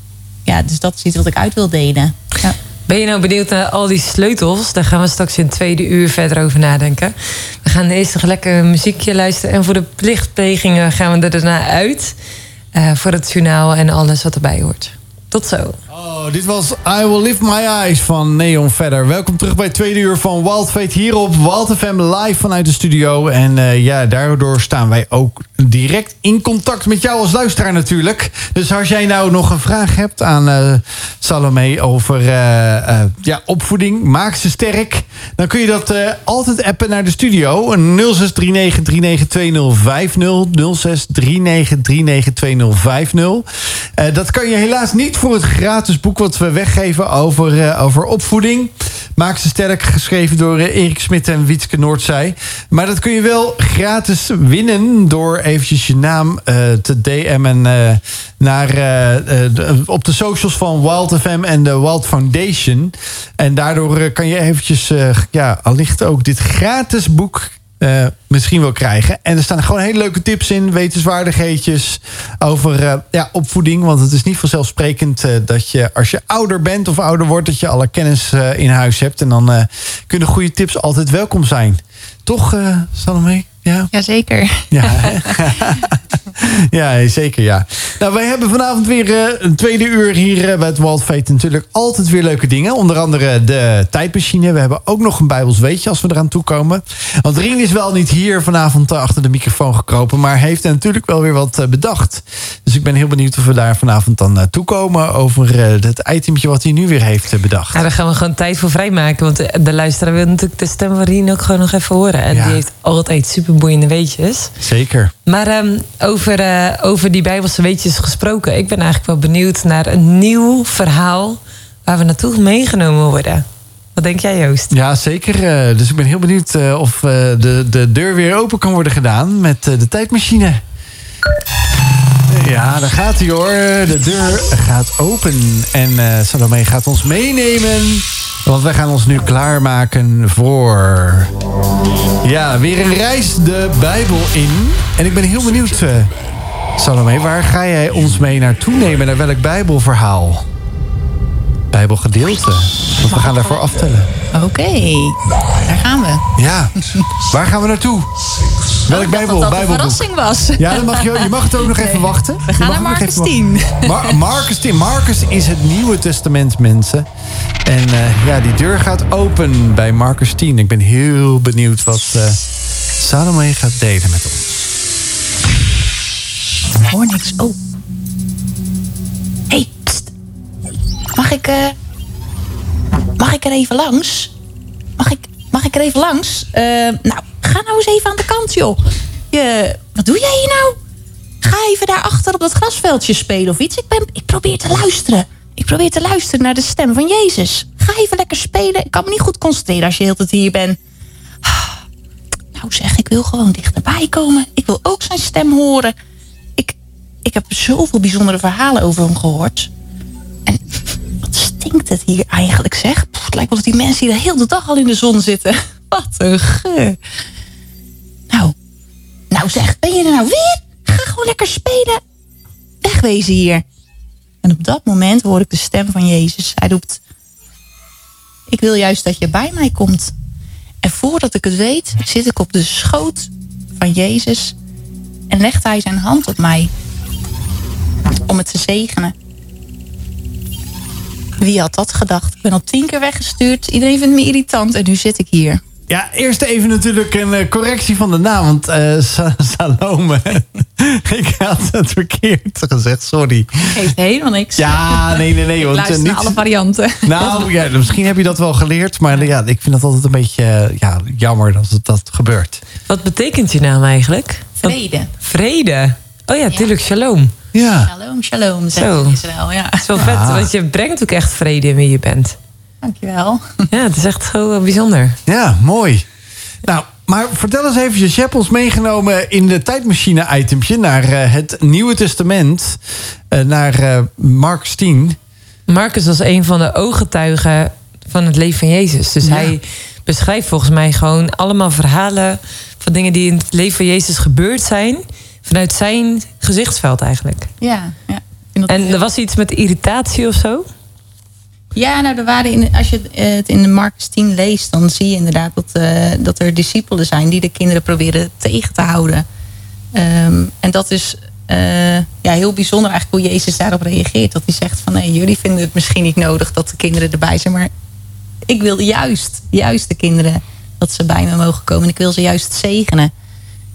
ja, dus dat is iets wat ik uit wil delen. Ja. Ben je nou benieuwd naar al die sleutels? Daar gaan we straks in tweede uur verder over nadenken. We gaan eerst nog lekker muziekje luisteren. En voor de plichtplegingen gaan we er daarna uit. eh, voor het journaal en alles wat erbij hoort. Tot zo. Oh, dit was I Will Lift My Eyes van Neon Verder. Welkom terug bij tweede uur van Wild Fate hier op Wild FM live vanuit de studio. En eh, ja, daardoor staan wij ook direct in contact met jou als luisteraar natuurlijk. Dus als jij nou nog een vraag hebt aan eh Salome over eh, eh, ja, opvoeding, maak ze sterk. Dan kun je dat altijd appen naar de studio. 0639392050. 0639392050. Eh, dat kan je helaas niet voor het gratis boek wat we weggeven over, over opvoeding. Maak ze sterk, geschreven door Erik Smit en Wietske Noordzij. Maar dat kun je wel gratis winnen door eventjes je naam eh, te DM'en eh, naar, eh, op de socials van Wild FM en de Wild Foundation. En daardoor kan je eventjes, ja, allicht ook dit gratis boek misschien wel krijgen. En er staan gewoon hele leuke tips in, wetenswaardigheidjes over ja, opvoeding. Want het is niet vanzelfsprekend dat je als je ouder bent of ouder wordt, dat je alle kennis in huis hebt. En dan kunnen goede tips altijd welkom zijn. Toch, Salome? Ja. Jazeker. Ja, <laughs> <laughs> ja, zeker ja. Nou, wij hebben vanavond weer eh, een tweede uur hier eh, bij het Walt Fate natuurlijk altijd weer leuke dingen. Onder andere de tijdmachine. We hebben ook nog een Bijbels weetje als we eraan toekomen. Want Rien is wel niet hier vanavond eh, achter de microfoon gekropen, maar heeft er natuurlijk wel weer wat bedacht. Dus ik ben heel benieuwd of we daar vanavond dan naartoe komen over het itempje wat hij nu weer heeft bedacht. Ja, daar gaan we gewoon tijd voor vrijmaken. Want de, de luisteraar wil natuurlijk de stem van Rien ook gewoon nog even horen. En Ja. die heeft altijd superboeiende weetjes. Zeker. Maar ehm, over, eh, over die Bijbelse weetjes gesproken. Ik ben eigenlijk wel benieuwd naar een nieuw verhaal waar we naartoe meegenomen worden. Wat denk jij, Joost? Ja, zeker. Eh, Dus ik ben heel benieuwd eh, of de, de deur weer open kan worden gedaan met de tijdmachine. Ja, daar gaat hij hoor. De deur gaat open. En Salome gaat ons meenemen. Want wij gaan ons nu klaarmaken voor... Ja, weer een reis de Bijbel in. En ik ben heel benieuwd, eh Salome, waar ga jij ons mee naartoe nemen? Naar welk Bijbelverhaal? Bijbelgedeelte. Want we gaan daarvoor aftellen. Oké, daar gaan we. Ja, waar gaan we naartoe? Welk dacht Bijbel, dat dat een verrassing was. Ja, dan mag je, je mag het ook nog even wachten. We gaan naar Marcus even 10. wachten. Mar- Marcus 10. Marcus is het Nieuwe Testament, mensen. En eh, ja, die deur gaat open bij Marcus 10. Ik ben heel benieuwd wat eh Salome gaat delen met ons. Ik hoor niks. Oh. Mag ik, eh, mag ik er even langs? Mag ik, mag ik er even langs? Eh, nou, ga nou eens even aan de kant, joh. Je, wat doe jij hier nou? Ga even daarachter op dat grasveldje spelen of iets. Ik, ben, ik probeer te luisteren. Ik probeer te luisteren naar de stem van Jezus. Ga even lekker spelen. Ik kan me niet goed concentreren als je heel tijd hier bent. Nou zeg, ik wil gewoon dichterbij komen. Ik wil ook zijn stem horen. Ik, ik heb zoveel bijzondere verhalen over hem gehoord. En stinkt het hier eigenlijk, zeg? Het lijkt wel of die mensen hier de hele dag al in de zon zitten. <laughs> Wat een geur. Nou, nou zeg, ben je er nou weer? Ga gewoon lekker spelen. Wegwezen hier. En op dat moment hoor ik de stem van Jezus. Hij roept, ik wil juist dat je bij mij komt. En voordat ik het weet, zit ik op de schoot van Jezus en legt hij zijn hand op mij om het te zegenen. Wie had dat gedacht? Ik ben al tien keer weggestuurd. Iedereen vindt me irritant en nu zit ik hier. Ja, eerst even natuurlijk een eh, correctie van de naam. Want eh, Sa- Salome, <laughs> ik had het verkeerd gezegd, sorry. Geeft helemaal niks. Ja, nee, nee, nee. ik want, eh, luister naar alle varianten. Nou, <laughs> ja, misschien heb je dat wel geleerd. Maar ja, ik vind dat altijd een beetje ja, jammer dat het, dat gebeurt. Wat betekent je naam eigenlijk? Vrede. Vrede. Oh ja, tuurlijk, shalom. Ja, Shalom, shalom, Zo. zegt in Israël. Ja, Het is wel vet, Ah. want je brengt ook echt vrede in wie je bent. dankjewel. Ja, het is echt gewoon wel bijzonder. ja, mooi. Nou, maar vertel eens eventjes. Je hebt ons meegenomen in de tijdmachine-itempje... naar eh, het Nieuwe Testament. eh, naar eh Marcus 10. Marcus was een van de ooggetuigen van het leven van Jezus. Dus Ja. hij beschrijft volgens mij gewoon allemaal verhalen van dingen die in het leven van Jezus gebeurd zijn. Vanuit zijn gezichtsveld eigenlijk. Ja, ja. En er was iets met irritatie of zo? Ja, nou, er waren in, als je het in de Marcus 10 leest, dan zie je inderdaad dat, eh, dat er discipelen zijn die de kinderen proberen tegen te houden. Ehm, en dat is eh, ja, heel bijzonder eigenlijk hoe Jezus daarop reageert. Dat hij zegt van nee, jullie vinden het misschien niet nodig dat de kinderen erbij zijn, maar ik wil juist, juist de kinderen dat ze bij me mogen komen. En ik wil ze juist zegenen.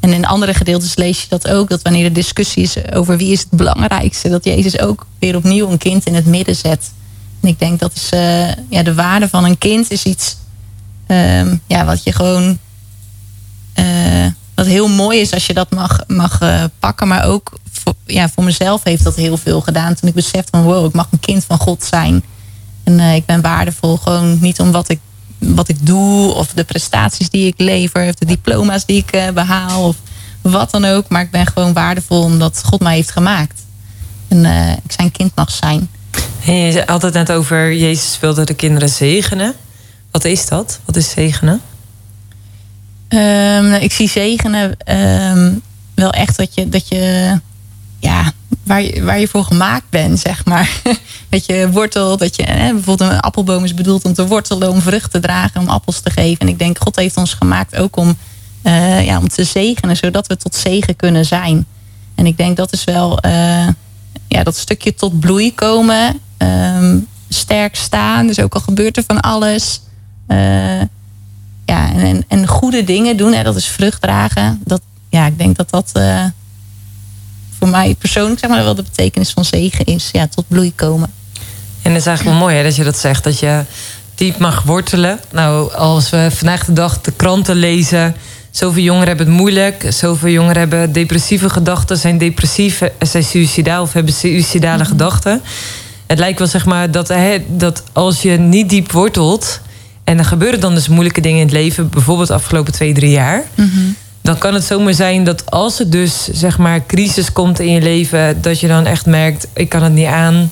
En in andere gedeeltes lees je dat ook, dat wanneer er discussie is over wie is het belangrijkste, dat Jezus ook weer opnieuw een kind in het midden zet. En ik denk dat is, eh, ja, de waarde van een kind is iets ehm, ja, wat je gewoon. eh, wat heel mooi is als je dat mag, mag eh, pakken. Maar ook voor, ja, voor mezelf heeft dat heel veel gedaan. Toen ik besefte van wow, ik mag een kind van God zijn. En ik ben waardevol gewoon niet om wat ik wat ik doe, of de prestaties die ik lever, of de diploma's die ik eh, behaal, of wat dan ook. Maar ik ben gewoon waardevol omdat God mij heeft gemaakt. En eh, ik zijn kind mag zijn. En je had het net over Jezus wilde de kinderen zegenen. Wat is dat? Wat is zegenen? Um, ik zie zegenen um, wel echt dat je, dat je ja, waar je, waar je voor gemaakt bent, zeg maar. <laughs> dat je wortelt, dat je hè, bijvoorbeeld een appelboom is bedoeld om te wortelen, om vrucht te dragen, om appels te geven. En ik denk, God heeft ons gemaakt ook om, uh, ja, om te zegenen, zodat we tot zegen kunnen zijn. En ik denk dat is wel uh, ja, dat stukje tot bloei komen, um, sterk staan. Dus ook al gebeurt er van alles. Uh, ja, en, en, goede dingen doen, dat is vrucht dragen. Dat, ja, ik denk dat dat voor mij persoonlijk zeg maar, wel de betekenis van zegen is. Ja, tot bloei komen. En het is eigenlijk wel mooi hè, dat je dat zegt. Dat je diep mag wortelen. Nou, als we vandaag de dag de kranten lezen. Zoveel jongeren hebben het moeilijk. Zoveel jongeren hebben depressieve gedachten. Zijn depressief, zijn suicidaal of hebben suicidale mm gedachten. Het lijkt wel zeg maar dat, hè, dat als je niet diep wortelt. En er gebeuren dan dus moeilijke dingen in het leven. Bijvoorbeeld de afgelopen twee, drie jaar. Mm dan kan het zomaar zijn dat als er dus zeg maar crisis komt in je leven, dat je dan echt merkt: ik kan het niet aan,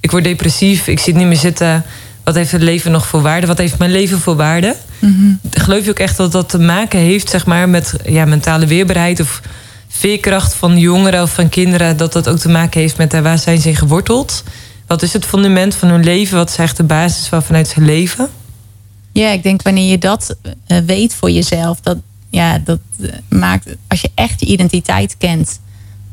ik word depressief, ik zit niet meer zitten. Wat heeft het leven nog voor waarde? Wat heeft mijn leven voor waarde? Mm Geloof je ook echt dat dat te maken heeft zeg maar, met ja, mentale weerbaarheid of veerkracht van jongeren of van kinderen? Dat dat ook te maken heeft met uh, waar zijn ze geworteld? Wat is het fundament van hun leven? Wat is echt de basis van vanuit zijn leven? Ja, ik denk wanneer je dat uh, weet voor jezelf, dat, ja, dat eh, maakt, als je echt je identiteit kent,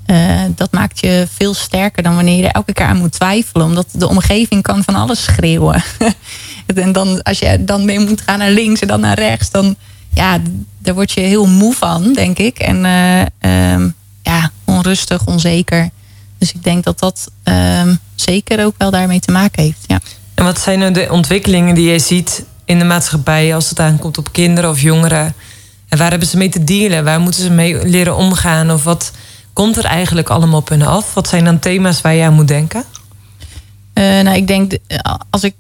uh, dat maakt je veel sterker dan wanneer je er elke keer aan moet twijfelen. Omdat de omgeving kan van alles schreeuwen. <laughs> en dan, als je dan mee moet gaan naar links en dan naar rechts, dan ja, daar word je heel moe van, denk ik. En uh, um, ja, onrustig, onzeker. Dus ik denk dat dat um, zeker ook wel daarmee te maken heeft. Ja. En wat zijn nou de ontwikkelingen die je ziet in de maatschappij als het aankomt op kinderen of jongeren? En waar hebben ze mee te dealen? Waar moeten ze mee leren omgaan? Of wat komt er eigenlijk allemaal op hun af? Wat zijn dan thema's waar je aan moet denken? Uh, nou, ik denk, als ik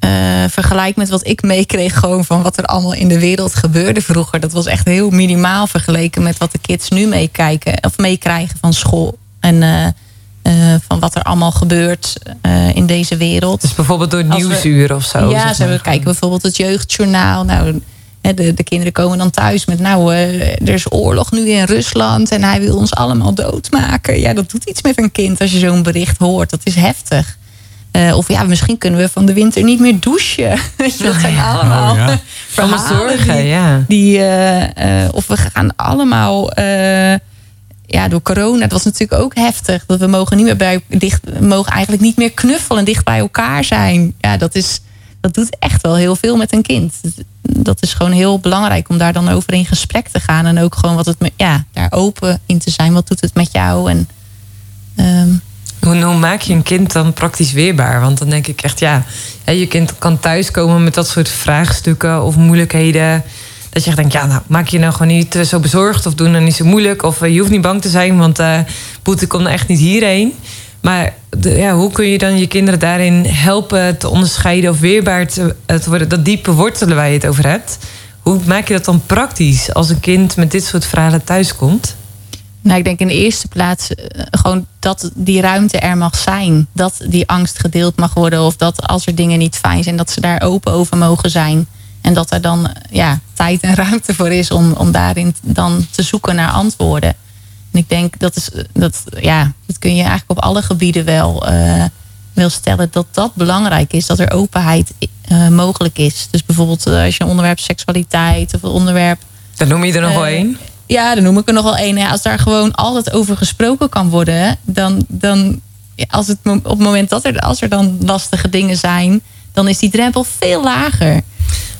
uh, vergelijk met wat ik meekreeg, gewoon van wat er allemaal in de wereld gebeurde vroeger. Dat was echt heel minimaal vergeleken met wat de kids nu meekijken of meekrijgen van school. En uh, van wat er allemaal gebeurt in deze wereld. Dus bijvoorbeeld door nieuwsuur of zo? Ja, ze we kijken bijvoorbeeld het jeugdjournaal. Nou, de, de, kinderen komen dan thuis met, nou, uh, er is oorlog nu in Rusland en hij wil ons allemaal doodmaken. Ja, dat doet iets met een kind als je zo'n bericht hoort. Dat is heftig. Uh, of ja, misschien kunnen we van de winter niet meer douchen. <laughs> dat zijn allemaal oh, ja. verhalen zorgen, die, ja. Die, uh, of we gaan allemaal ja, door corona, dat was natuurlijk ook heftig. Dat we mogen niet meer bij dicht, mogen eigenlijk niet meer knuffelen en dicht bij elkaar zijn. Ja, dat is dat doet echt wel heel veel met een kind. Dat is gewoon heel belangrijk om daar dan over in gesprek te gaan. En ook gewoon wat het ja, daar open in te zijn. Wat doet het met jou? En, um... hoe, hoe, maak je een kind dan praktisch weerbaar? Want dan denk ik echt, ja, je kind kan thuiskomen met dat soort vraagstukken of moeilijkheden. Dat je echt denkt, ja, nou, maak je nou gewoon niet zo bezorgd of doe nou niet zo moeilijk. Of eh, je hoeft niet bang te zijn, want uh, Poetin komt echt niet hierheen. Maar ja, hoe kun je dan je kinderen daarin helpen te onderscheiden of weerbaar te, te, worden? Dat diepe wortelen waar je het over hebt. Hoe maak je dat dan praktisch als een kind met dit soort verhalen thuiskomt? Nou, ik denk in de eerste plaats eh, gewoon dat die ruimte er mag zijn. Dat die angst gedeeld mag worden. Of dat als er dingen niet fijn zijn, dat ze daar open over mogen zijn. En dat er dan ja, tijd en ruimte voor is om, om daarin dan te zoeken naar antwoorden. En ik denk dat is dat ja, dat kun je eigenlijk op alle gebieden wel, uh, wel stellen dat dat belangrijk is, dat er openheid uh, mogelijk is. Dus bijvoorbeeld uh, als je een onderwerp seksualiteit of een onderwerp. Dan noem je er nog wel één. Ja, dan noem ik er nog wel één. Als daar gewoon altijd over gesproken kan worden, dan, dan als het op het moment dat er, als er dan lastige dingen zijn, dan is die drempel veel lager.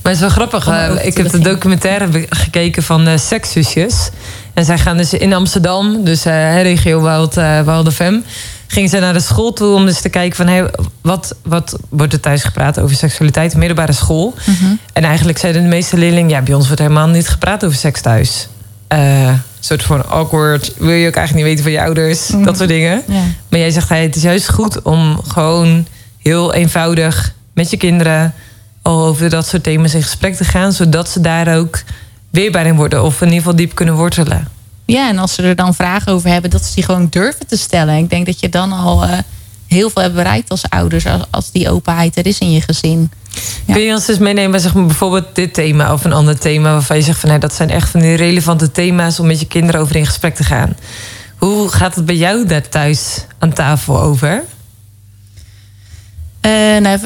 Maar het is wel grappig. ik heb de documentaire gekeken van Sekszusjes. En zij gaan dus in Amsterdam, dus uh, regio Wild, uh, Wild FM... gingen ze naar de school toe om dus te kijken van... Hey, wat, wat wordt er thuis gepraat over seksualiteit in middelbare school? Mhm. En eigenlijk zeiden de meeste leerlingen... ja, bij ons wordt helemaal niet gepraat over seks thuis. Uh, soort van awkward. Wil je ook eigenlijk niet weten van je ouders? Mhm. Dat soort dingen. Maar jij zegt, hey, het is juist goed om gewoon heel eenvoudig met je kinderen al over dat soort thema's in gesprek te gaan, zodat ze daar ook weerbaar in worden of in ieder geval diep kunnen wortelen. Ja, en als ze er dan vragen over hebben, dat ze die gewoon durven te stellen. Ik denk dat je dan al uh, heel veel hebt bereikt als ouders, als, als die openheid er is in je gezin. Ja. Kun je ons eens meenemen, zeg maar, bijvoorbeeld dit thema of een ander thema waarvan je zegt van nou, dat zijn echt van die relevante thema's om met je kinderen over in gesprek te gaan. Hoe gaat het bij jou daar thuis aan tafel over? Uh, nou,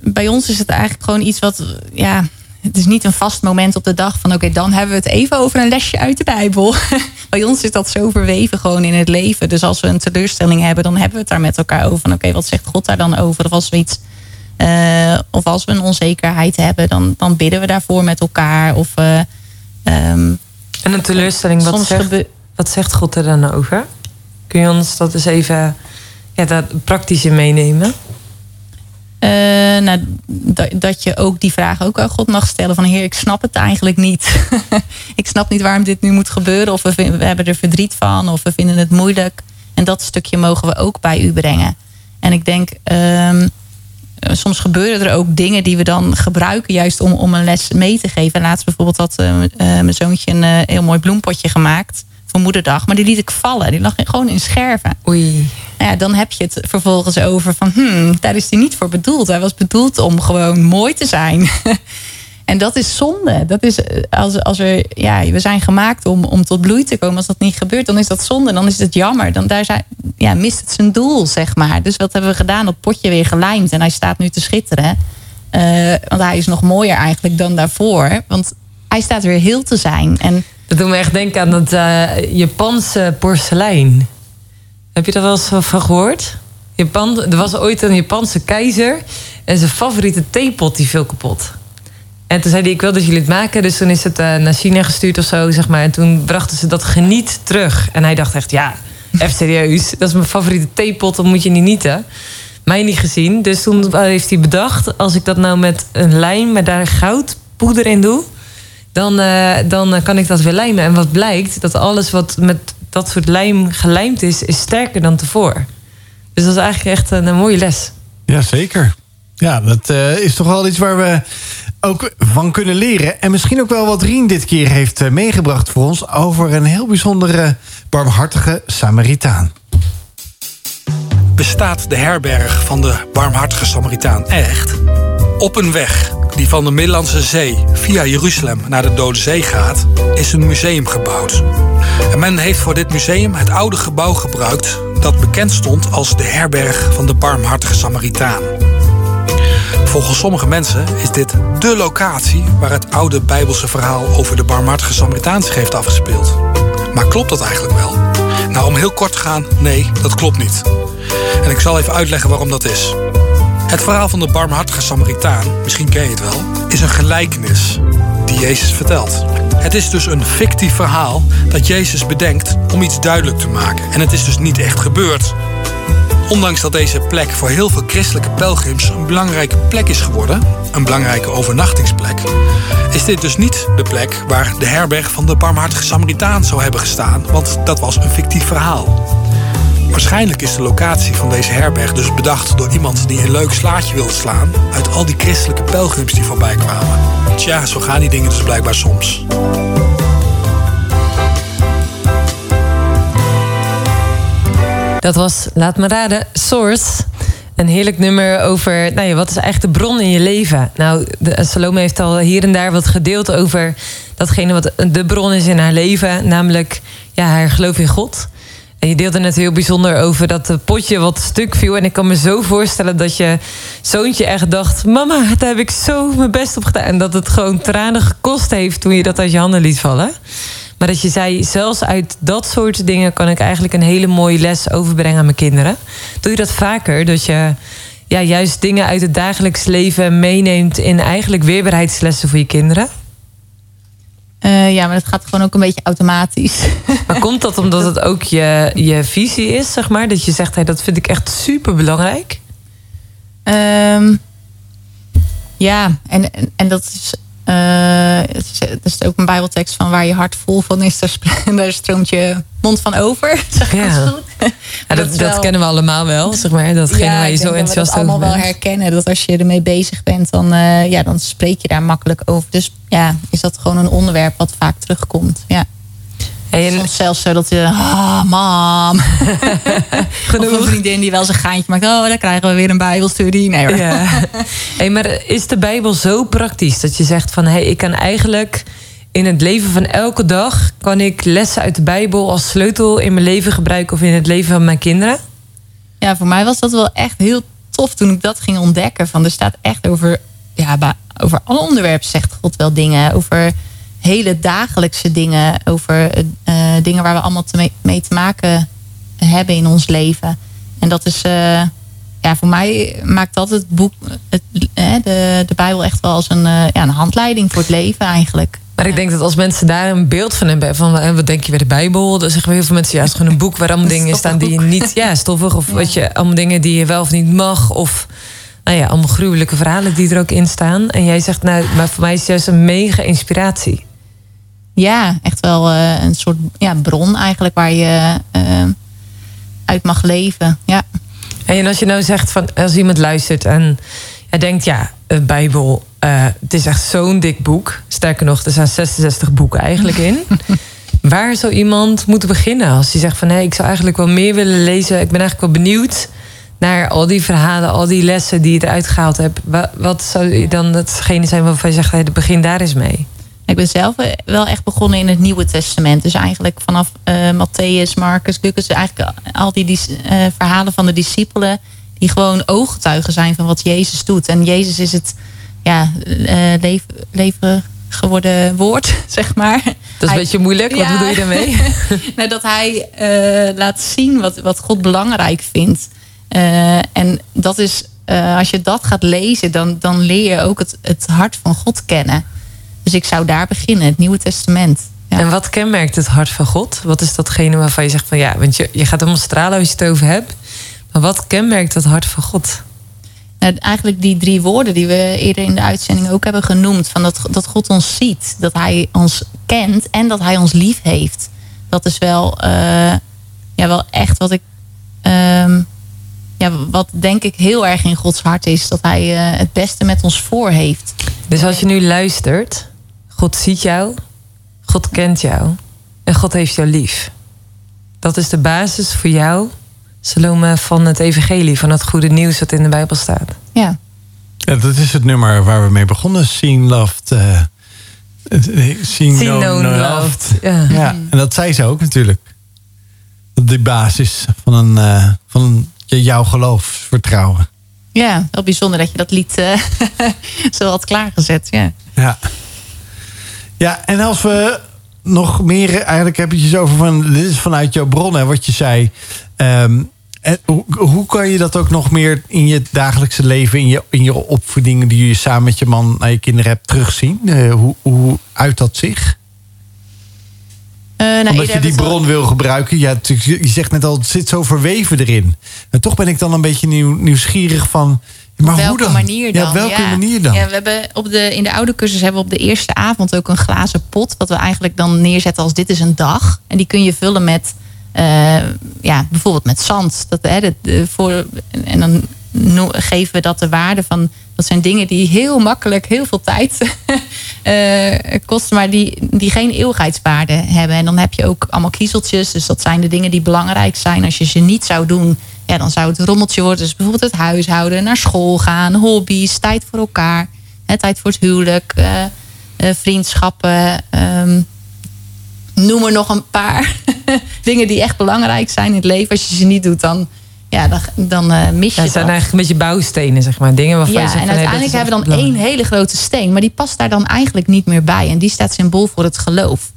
bij ons is het eigenlijk gewoon iets wat, ja, het is niet een vast moment op de dag van oké, dan hebben we het even over een lesje uit de Bijbel. <laughs> Bij ons is dat zo verweven gewoon in het leven. Dus als we een teleurstelling hebben, dan hebben we het daar met elkaar over. Van oké, wat zegt God daar dan over? Of als we iets. Uh, of als we een onzekerheid hebben, dan, dan bidden we daarvoor met elkaar. Of, uh, um, en een teleurstelling, wat zegt, wat zegt God er dan over? Kun je ons dat eens even ja, dat praktische meenemen? Uh, nou, dat, je ook die vraag ook aan God mag stellen. Van heer, ik snap het eigenlijk niet. <laughs> ik snap niet waarom dit nu moet gebeuren. Of we, hebben er verdriet van. Of we vinden het moeilijk. En dat stukje mogen we ook bij u brengen. En ik denk, um, soms gebeuren er ook dingen die we dan gebruiken. Juist om, om een les mee te geven. Laatst bijvoorbeeld had uh, mijn zoontje een heel mooi bloempotje gemaakt voor moederdag. Maar die liet ik vallen. Die lag gewoon in scherven. Oei. Nou ja, dan heb je het vervolgens over van... Hmm, daar is hij niet voor bedoeld. Hij was bedoeld om gewoon mooi te zijn. <laughs> en dat is zonde. Dat is als, als er, ja, we zijn gemaakt om, om tot bloei te komen. Als dat niet gebeurt, dan is dat zonde. Dan is het jammer. Dan daar zijn, ja, mist het zijn doel, zeg maar. Dus wat hebben we gedaan? Dat potje weer gelijmd. En hij staat nu te schitteren. Uh, want hij is nog mooier eigenlijk dan daarvoor. Want hij staat weer heel te zijn. En dat doet me echt denken aan het uh, Japanse porselein. Heb je daar wel eens van gehoord? Japan, er was ooit een Japanse keizer. En zijn favoriete theepot die viel kapot. En toen zei hij, ik wil dat jullie het maken. Dus toen is het uh, naar China gestuurd of zo, zeg maar. En toen brachten ze dat geniet terug. En hij dacht echt, ja, even serieus. <laughs> Dat is mijn favoriete theepot, dan moet je niet nieten. Mij niet gezien. Dus toen heeft hij bedacht... als ik dat nou met een lijm, maar daar goudpoeder in doe dan, uh, dan kan ik dat weer lijmen. En wat blijkt, dat alles wat met dat soort lijm gelijmd is, is sterker dan tevoren. Dus dat is eigenlijk echt een, een mooie les. Jazeker. Ja, dat uh, is toch wel iets waar we ook van kunnen leren. En misschien ook wel wat Rien dit keer heeft uh, meegebracht voor ons... over een heel bijzondere, barmhartige Samaritaan. Bestaat de herberg van de barmhartige Samaritaan echt? Op een weg die van de Middellandse Zee via Jeruzalem naar de Dode Zee gaat, is een museum gebouwd. En men heeft voor dit museum het oude gebouw gebruikt dat bekend stond als de herberg van de barmhartige Samaritaan. Volgens sommige mensen is dit dé locatie waar het oude Bijbelse verhaal over de barmhartige Samaritaan zich heeft afgespeeld. Maar klopt dat eigenlijk wel? Nou, om heel kort te gaan, nee, dat klopt niet. En ik zal even uitleggen waarom dat is. Het verhaal van de barmhartige Samaritaan, misschien ken je het wel, is een gelijkenis die Jezus vertelt. Het is dus een fictief verhaal dat Jezus bedenkt om iets duidelijk te maken. En het is dus niet echt gebeurd. Ondanks dat deze plek voor heel veel christelijke pelgrims een belangrijke plek is geworden, een belangrijke overnachtingsplek, is dit dus niet de plek waar de herberg van de barmhartige Samaritaan zou hebben gestaan, want dat was een fictief verhaal. Waarschijnlijk is de locatie van deze herberg dus bedacht door iemand die een leuk slaatje wilde slaan uit al die christelijke pelgrims die voorbij kwamen. Tja, zo gaan die dingen dus blijkbaar soms. Dat was, laat me raden, Source. Een heerlijk nummer over, nou ja, wat is eigenlijk de bron in je leven? Nou, de, Salome heeft al hier en daar wat gedeeld over datgene wat de bron is in haar leven. Namelijk, ja, haar geloof in God. En je deelde net heel bijzonder over dat het potje wat stuk viel. En ik kan me zo voorstellen dat je zoontje echt dacht... mama, daar heb ik zo mijn best op gedaan. En dat het gewoon tranen gekost heeft toen je dat uit je handen liet vallen. Maar dat je zei, zelfs uit dat soort dingen... kan ik eigenlijk een hele mooie les overbrengen aan mijn kinderen. Doe je dat vaker? Dat je ja, juist dingen uit het dagelijks leven meeneemt... in eigenlijk weerbaarheidslessen voor je kinderen? Uh, ja, maar dat gaat gewoon ook een beetje automatisch. <laughs> Maar komt dat omdat het ook je, je visie is, zeg maar? Dat je zegt, hey, dat vind ik echt super belangrijk? Um, ja, en, en, en dat is, het is, het is ook een bijbeltekst van waar je hart vol van is, daar, <laughs> daar stroomt je mond van over. <laughs> Zeg ja. goed. Ja, <laughs> dat, dat, kennen we allemaal wel, zeg maar. Datgene ja, waar je zo enthousiast over bent. allemaal wel herkennen. Dat als je ermee bezig bent, dan, uh, ja, dan spreek je daar makkelijk over. Dus ja, is dat gewoon een onderwerp wat vaak terugkomt. Ja. En Soms zelfs zo dat je, ah, mam. Genoeg. <laughs> Of een vriendin die wel zijn gaantje maakt. Oh, dan krijgen we weer een bijbelstudie. Nee hoor. Ja. <laughs> hey, maar is de bijbel zo praktisch dat je zegt van... hé, hey, ik kan eigenlijk in het leven van elke dag... kan ik lessen uit de bijbel als sleutel in mijn leven gebruiken... of in het leven van mijn kinderen? Ja, voor mij was dat wel echt heel tof toen ik dat ging ontdekken. Van er staat echt over, ja, over alle onderwerpen zegt God wel dingen. Over hele dagelijkse dingen. Over uh, dingen waar we allemaal te mee, te maken hebben in ons leven. En dat is, uh, ja, voor mij maakt dat het boek, het, de, de Bijbel echt wel als een, ja, een handleiding voor het leven eigenlijk. Maar ik denk dat als mensen daar een beeld van hebben, van wat denk je bij de Bijbel, dan zeggen we heel veel mensen, ja, het is gewoon een boek waar allemaal <laughs> dingen staan die je niet, ja, stoffig, of wat je, allemaal dingen die je wel of niet mag, of nou ja, allemaal gruwelijke verhalen die er ook in staan. En jij zegt, nou, maar voor mij is het juist een mega inspiratie. Ja, echt wel uh, een soort ja, bron eigenlijk waar je uh, uit mag leven. Ja. En als je nou zegt van als iemand luistert en hij denkt, ja, de Bijbel, uh, het is echt zo'n dik boek. Sterker nog, er zijn 66 boeken eigenlijk in. <laughs> Waar zou iemand moeten beginnen als hij zegt van hé, hey, ik zou eigenlijk wel meer willen lezen. Ik ben eigenlijk wel benieuwd naar al die verhalen, al die lessen die je eruit gehaald hebt. Wat, zou dan hetgene zijn waarvan je zegt, hey, begin daar eens mee? Ik ben zelf wel echt begonnen in het Nieuwe Testament. Dus eigenlijk vanaf uh, Matthäus, Marcus, Lucas, eigenlijk al die, die uh, verhalen van de discipelen, die gewoon ooggetuigen zijn van wat Jezus doet. En Jezus is het ja, uh, leven, leven geworden woord, <laughs> zeg maar. Dat is een beetje moeilijk. Wat bedoel je daarmee? <laughs> nou, dat hij laat zien wat, wat God belangrijk vindt. en dat is, als je dat gaat lezen, dan, dan leer je ook het, het hart van God kennen. Dus ik zou daar beginnen, het Nieuwe Testament. Ja. En wat kenmerkt het hart van God? Wat is datgene waarvan je zegt van ja, want je, je gaat helemaal stralen als je het over hebt. Maar wat kenmerkt het hart van God? Nou, eigenlijk die drie woorden die we eerder in de uitzending ook hebben genoemd. Van dat, dat God ons ziet, dat Hij ons kent en dat Hij ons lief heeft. Dat is wel, uh, ja, wel echt wat ik. Uh, ja, wat denk ik heel erg in Gods hart is. Dat Hij uh, het beste met ons voor heeft. Dus als je nu luistert, God ziet jou, God kent jou en God heeft jou lief. Dat is de basis voor jou, Salome, van het evangelie, van het goede nieuws dat in de Bijbel staat. Ja. ja dat is het nummer waar we mee begonnen, Seen Loved. Uh, seen, known, loved. Ja. ja. en dat zei ze ook natuurlijk. De basis van, een, uh, van jouw geloofsvertrouwen. Ja, wel bijzonder dat je dat lied uh, <laughs> zo had klaargezet. Ja. ja. Ja, en als we nog meer, eigenlijk heb je het over van, dit is vanuit jouw bron, wat je zei. Um, en hoe, hoe, kan je dat ook nog meer in je dagelijkse leven, in je, in je opvoedingen die je samen met je man naar je kinderen hebt terugzien? Uh, hoe, hoe uit dat zich? Uh, nou, Omdat je die bron wil gebruiken. Ja, je zegt net al, het zit zo verweven erin. En toch ben ik dan een beetje nieuw, nieuwsgierig van maar op welke manier dan? Ja, welke manier dan? Ja, we hebben op de, in de oude cursus hebben we op de eerste avond ook een glazen pot. Wat we eigenlijk dan neerzetten als dit is een dag. En die kun je vullen met, uh, ja, bijvoorbeeld met zand. Dat, hè, de, voor, en dan geven we dat de waarde van. Dat zijn dingen die heel makkelijk heel veel tijd uh, <laughs> kosten, maar die, die geen eeuwigheidswaarde hebben. En dan heb je ook allemaal kiezeltjes. Dus dat zijn de dingen die belangrijk zijn. Als je ze niet zou doen, ja, dan zou het een rommeltje worden. Dus bijvoorbeeld het huishouden, naar school gaan, hobby's, tijd voor elkaar, hè, tijd voor het huwelijk, uh, uh, vriendschappen. Um, noem er nog een paar <laughs> dingen die echt belangrijk zijn in het leven. Als je ze niet doet, dan, ja, dan, dan uh, mis je. Ja, het zijn eigenlijk een beetje bouwstenen, zeg maar. Dingen waarvan ja, je zegt, en uiteindelijk hebben we dan één hele grote steen, maar die past daar dan eigenlijk niet meer bij. En die staat symbool voor het geloof.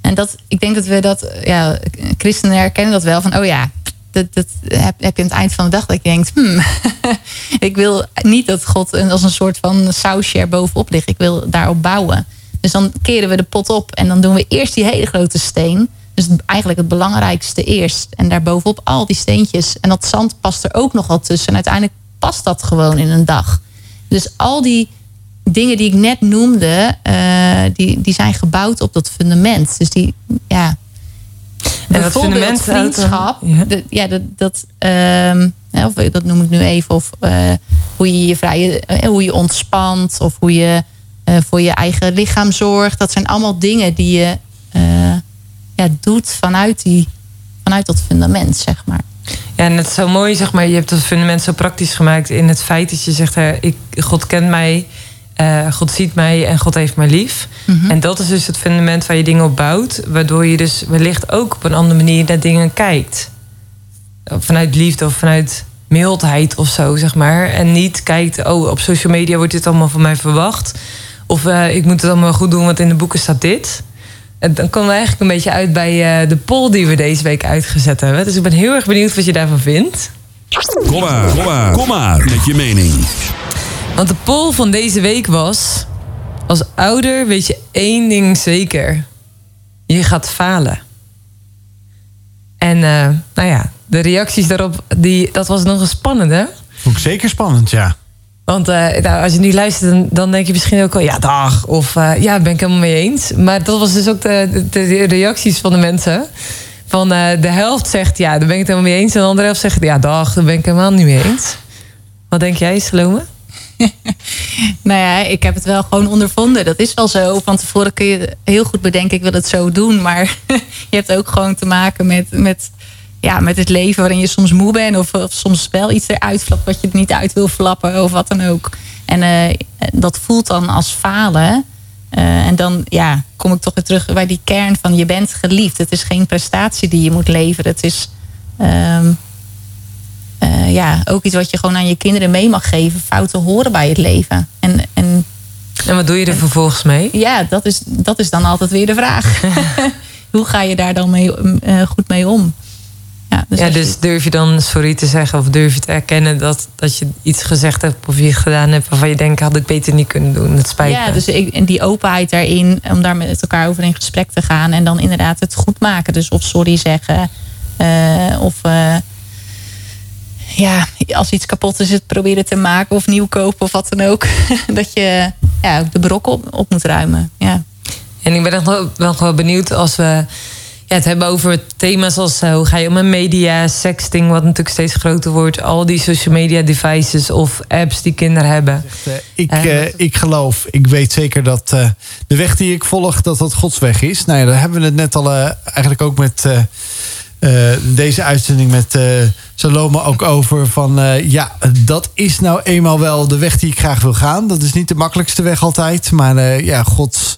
En dat, ik denk dat we dat, ja, christenen herkennen dat wel van, oh ja, dat, dat heb, heb, je aan het eind van de dag dat je denkt, hmm, <laughs> ik wil niet dat God als een soort van sausje er bovenop ligt. Ik wil daarop bouwen. Dus dan keren we de pot op en dan doen we eerst die hele grote steen. Dus eigenlijk het belangrijkste eerst. En daarbovenop al die steentjes. En dat zand past er ook nog wel tussen. En uiteindelijk past dat gewoon in een dag. Dus al die dingen die ik net noemde, uh, die, die zijn gebouwd op dat fundament. Dus die, ja, dat bijvoorbeeld fundament vriendschap. ja. de- Ja, dat, dat, ehm, of dat noem ik nu even. Of eh, hoe je je vrije, eh, hoe je ontspant. Of hoe je eh, voor je eigen lichaam zorgt. Dat zijn allemaal dingen die je eh, ja, doet vanuit, die, vanuit dat fundament, zeg maar. Ja, en het is zo mooi, zeg maar, je hebt het fundament zo praktisch gemaakt in het feit dat je zegt, hè, ik, God kent mij, eh, God ziet mij en God heeft mij lief. En dat is dus het fundament waar je dingen op bouwt, waardoor je dus wellicht ook op een andere manier naar dingen kijkt. Vanuit liefde of vanuit mildheid of zo, zeg maar. En niet kijkt, oh, op social media wordt dit allemaal van mij verwacht. Of eh, ik moet het allemaal goed doen, want in de boeken staat dit. En dan komen we eigenlijk een beetje uit bij eh, de poll die we deze week uitgezet hebben. Dus ik ben heel erg benieuwd wat je daarvan vindt. Kom maar, kom maar, kom maar met je mening. Want de poll van deze week was... als ouder weet je één ding zeker. Je gaat falen. En eh, nou ja, de reacties daarop, die, dat was nog een spannende. Vond ik zeker spannend, ja. Want eh, nou, als je nu luistert, dan, dan denk je misschien ook al... ja, dag, of eh, ja, ben ik helemaal mee eens. Maar dat was dus ook de, de, de reacties van de mensen. Van de helft zegt, ja, daar ben ik het helemaal mee eens. En de andere helft zegt, ja, dag, daar ben ik helemaal niet mee eens. Wat denk jij, Salome? <laughs> Nou ja, ik heb het wel gewoon ondervonden. Dat is wel zo. Van tevoren kun je heel goed bedenken, ik wil het zo doen. Maar <laughs> je hebt ook gewoon te maken met, met, ja, met het leven waarin je soms moe bent. Of, of soms wel iets eruit flapt wat je niet uit wil flappen. Of wat dan ook. En eh, dat voelt dan als falen. Eh, en dan ja, kom ik toch weer terug bij die kern van je bent geliefd. Het is geen prestatie die je moet leveren. Het is ehm, eh, ja, ook iets wat je gewoon aan je kinderen mee mag geven. Fouten horen bij het leven. En, en En wat doe je er vervolgens mee? ja, dat is, dat is dan altijd weer de vraag. <laughs> <laughs> Hoe ga je daar dan mee, eh, goed mee om? Ja, dus, ja, je- dus durf je dan sorry te zeggen of durf je te erkennen dat, dat je iets gezegd hebt of je gedaan hebt waarvan je denkt, had ik beter niet kunnen doen. Het spijt ja, me. dus ik, en die openheid daarin, om daar met elkaar over in gesprek te gaan. En dan inderdaad het goed maken. Dus of sorry zeggen. eh, of ja, als iets kapot is, het proberen te maken of nieuw kopen of wat dan ook. <laughs> dat je ja, ook de brok op, op moet ruimen. Ja. En ik ben echt wel, wel gewoon benieuwd als we ja, het hebben over thema's als eh, hoe ga je om met media, sexting, wat natuurlijk steeds groter wordt, al die social media devices of apps die kinderen hebben. Eh, ik, Eh, ik geloof, ik weet zeker dat eh, de weg die ik volg, dat dat Gods weg is. Nou ja, daar hebben we het net al eigenlijk ook met deze uitzending met eh, Salome ook over. Van eh, ja, dat is nou eenmaal wel de weg die ik graag wil gaan. Dat is niet de makkelijkste weg altijd. Maar eh, ja, Gods.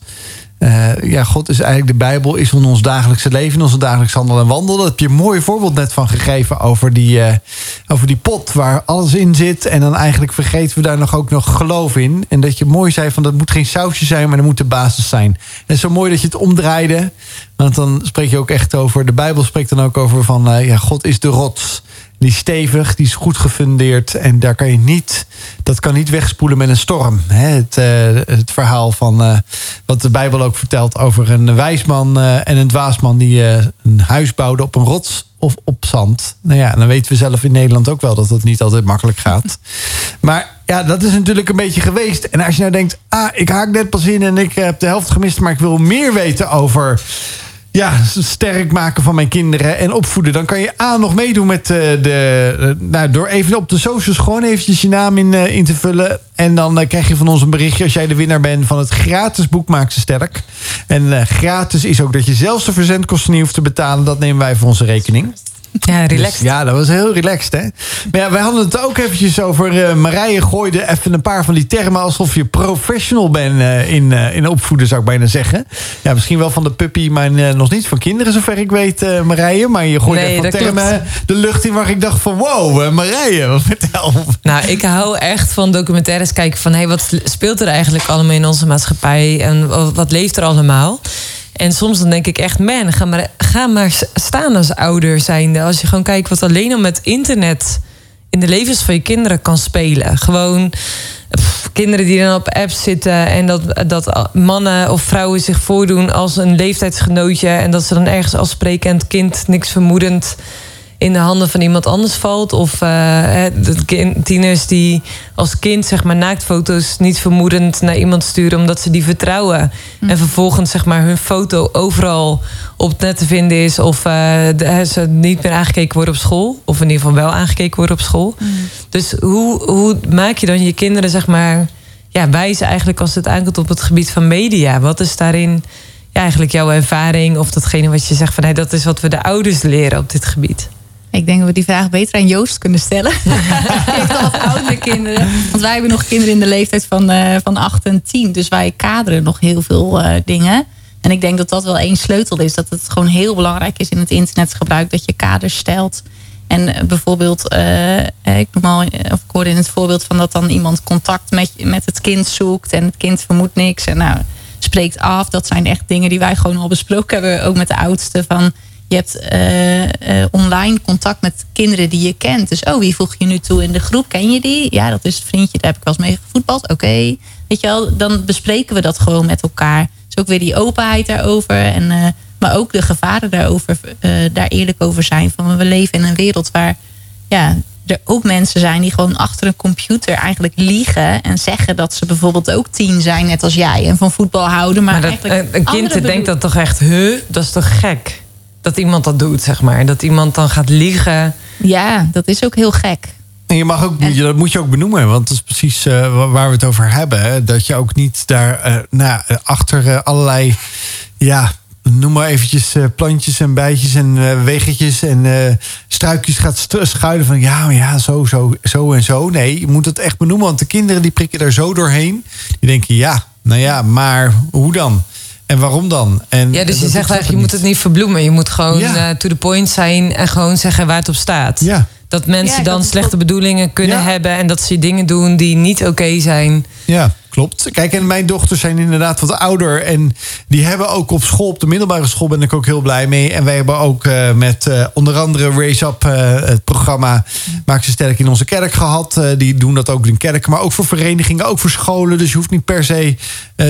Eh, ja, God is eigenlijk de Bijbel, is in ons dagelijkse leven, in onze dagelijks handel en wandel. Daar heb je een mooi voorbeeld net van gegeven over die, eh, over die pot waar alles in zit. En dan eigenlijk vergeten we daar nog ook nog geloof in. En dat je mooi zei van dat moet geen sausje zijn, maar dat moet de basis zijn. En zo mooi dat je het omdraaide. Want dan spreek je ook echt over, de Bijbel spreekt dan ook over van eh, ja, God is de rots. Die is stevig, die is goed gefundeerd. En daar kan je niet, dat kan niet wegspoelen met een storm. Het, eh, het verhaal van eh, wat de Bijbel ook vertelt over een wijsman eh, en een dwaasman die een huis bouwden op een rots of op zand. Nou ja, dan weten we zelf in Nederland ook wel dat dat niet altijd makkelijk gaat. Maar ja, dat is natuurlijk een beetje geweest. En als je nou denkt, ah, ik haak net pas in en ik heb de helft gemist, maar ik wil meer weten over ja, sterk maken van mijn kinderen en opvoeden. Dan kan je A nog meedoen met eh, de. eh, nou, door even op de socials gewoon eventjes je naam in, eh, in te vullen. En dan krijg je van ons een berichtje als jij de winnaar bent van het gratis boek Maak ze sterk. En gratis is ook dat je zelfs de verzendkosten niet hoeft te betalen. Dat nemen wij voor onze rekening. Ja, relaxed. Dus ja, dat was heel relaxed, hè? Maar ja, wij hadden het ook eventjes over... eh, Marije gooide even een paar van die termen... alsof je professional bent eh, in, eh, in opvoeden, zou ik bijna zeggen. Ja, misschien wel van de puppy, maar nog niet van kinderen... zover ik weet, Marije. Maar je gooit Nee, even termen de lucht in... waar ik dacht van, wow, Marije, wat vertel. Nou, ik hou echt van documentaires kijken van... hé, hey, wat speelt er eigenlijk allemaal in onze maatschappij... en wat leeft er allemaal? En soms dan denk ik echt, man, ga maar, ga maar staan als ouder zijnde. Als je gewoon kijkt wat alleen al met internet... in de levens van je kinderen kan spelen. Gewoon kinderen die dan op apps zitten... en dat, dat mannen of vrouwen zich voordoen als een leeftijdsgenootje... en dat ze dan ergens als sprekend kind, niks vermoedend in de handen van iemand anders valt. Of eh, hè, de kin- tieners die als kind zeg maar naaktfoto's niet vermoedend naar iemand sturen omdat ze die vertrouwen. En vervolgens zeg maar hun foto overal op het net te vinden is. Of eh, de- ze niet meer aangekeken worden op school. Of in ieder geval wel aangekeken worden op school. Dus hoe, hoe maak je dan je kinderen zeg maar ja, wijzen eigenlijk als het aankomt op het gebied van media? Wat is daarin ja, eigenlijk jouw ervaring of datgene wat je zegt van hey, dat is wat we de ouders leren op dit gebied? Ik denk dat we die vraag beter aan Joost kunnen stellen. <laughs> Heeft al wat oudere kinderen. Want wij hebben nog kinderen in de leeftijd van, eh, van 8 en 10. Dus wij kaderen nog heel veel eh, dingen. En ik denk dat dat wel één sleutel is. Dat het gewoon heel belangrijk is in het internetgebruik. Dat je kaders stelt. En eh, bijvoorbeeld, ik, noem al, of ik hoorde in het voorbeeld van dat dan iemand contact met, met het kind zoekt. En het kind vermoedt niks. En nou, spreekt af. Dat zijn echt dingen die wij gewoon al besproken hebben. Ook met de oudste. Van je hebt eh, eh, online contact met kinderen die je kent. Dus oh, wie voeg je nu toe in de groep? Ken je die? Ja, dat is het vriendje. Daar heb ik wel eens mee gevoetbald. Oké. Weet je wel, dan bespreken we dat gewoon met elkaar. Dus ook weer die openheid daarover. En, eh, maar ook de gevaren daarover, daar eerlijk over zijn. Van we leven in een wereld waar ja, er ook mensen zijn die gewoon achter een computer eigenlijk liegen. En zeggen dat ze bijvoorbeeld ook tien zijn, net als jij. En van voetbal houden. Maar, Maar dat, een- een kind denkt dat toch echt, huh, dat is toch gek? Dat iemand dat doet, zeg maar. Dat iemand dan gaat liegen. Ja, dat is ook heel gek. En je mag ook, dat moet je ook benoemen, want dat is precies eh, wa- waar we het over hebben. Hè? Dat je ook niet daar eh, nou, eh, achter allerlei, ja, noem maar eventjes eh, plantjes en bijtjes en weggetjes en eh, struikjes gaat schuilen van ja, maar ja, zo, zo, zo en zo. Nee, je moet het echt benoemen, want de kinderen die prikken daar zo doorheen. Die denken ja, nou ja, maar hoe dan? En waarom dan? En Ja, dus je zegt eigenlijk, je moet het niet verbloemen. Je moet gewoon Ja. eh, to the point zijn en gewoon zeggen waar het op staat. Ja. Dat mensen Ja, dan slechte ook- bedoelingen kunnen Ja. hebben... en dat ze dingen doen die niet oké zijn. Ja, klopt. Kijk, en mijn dochters zijn inderdaad wat ouder. En die hebben ook op school, op de middelbare school, ben ik ook heel blij mee. En wij hebben ook eh, met eh, onder andere Raise Up, eh, het programma Maak ze sterk in onze kerk gehad. Eh, die doen dat ook in kerken, maar ook voor verenigingen, ook voor scholen. Dus je hoeft niet per se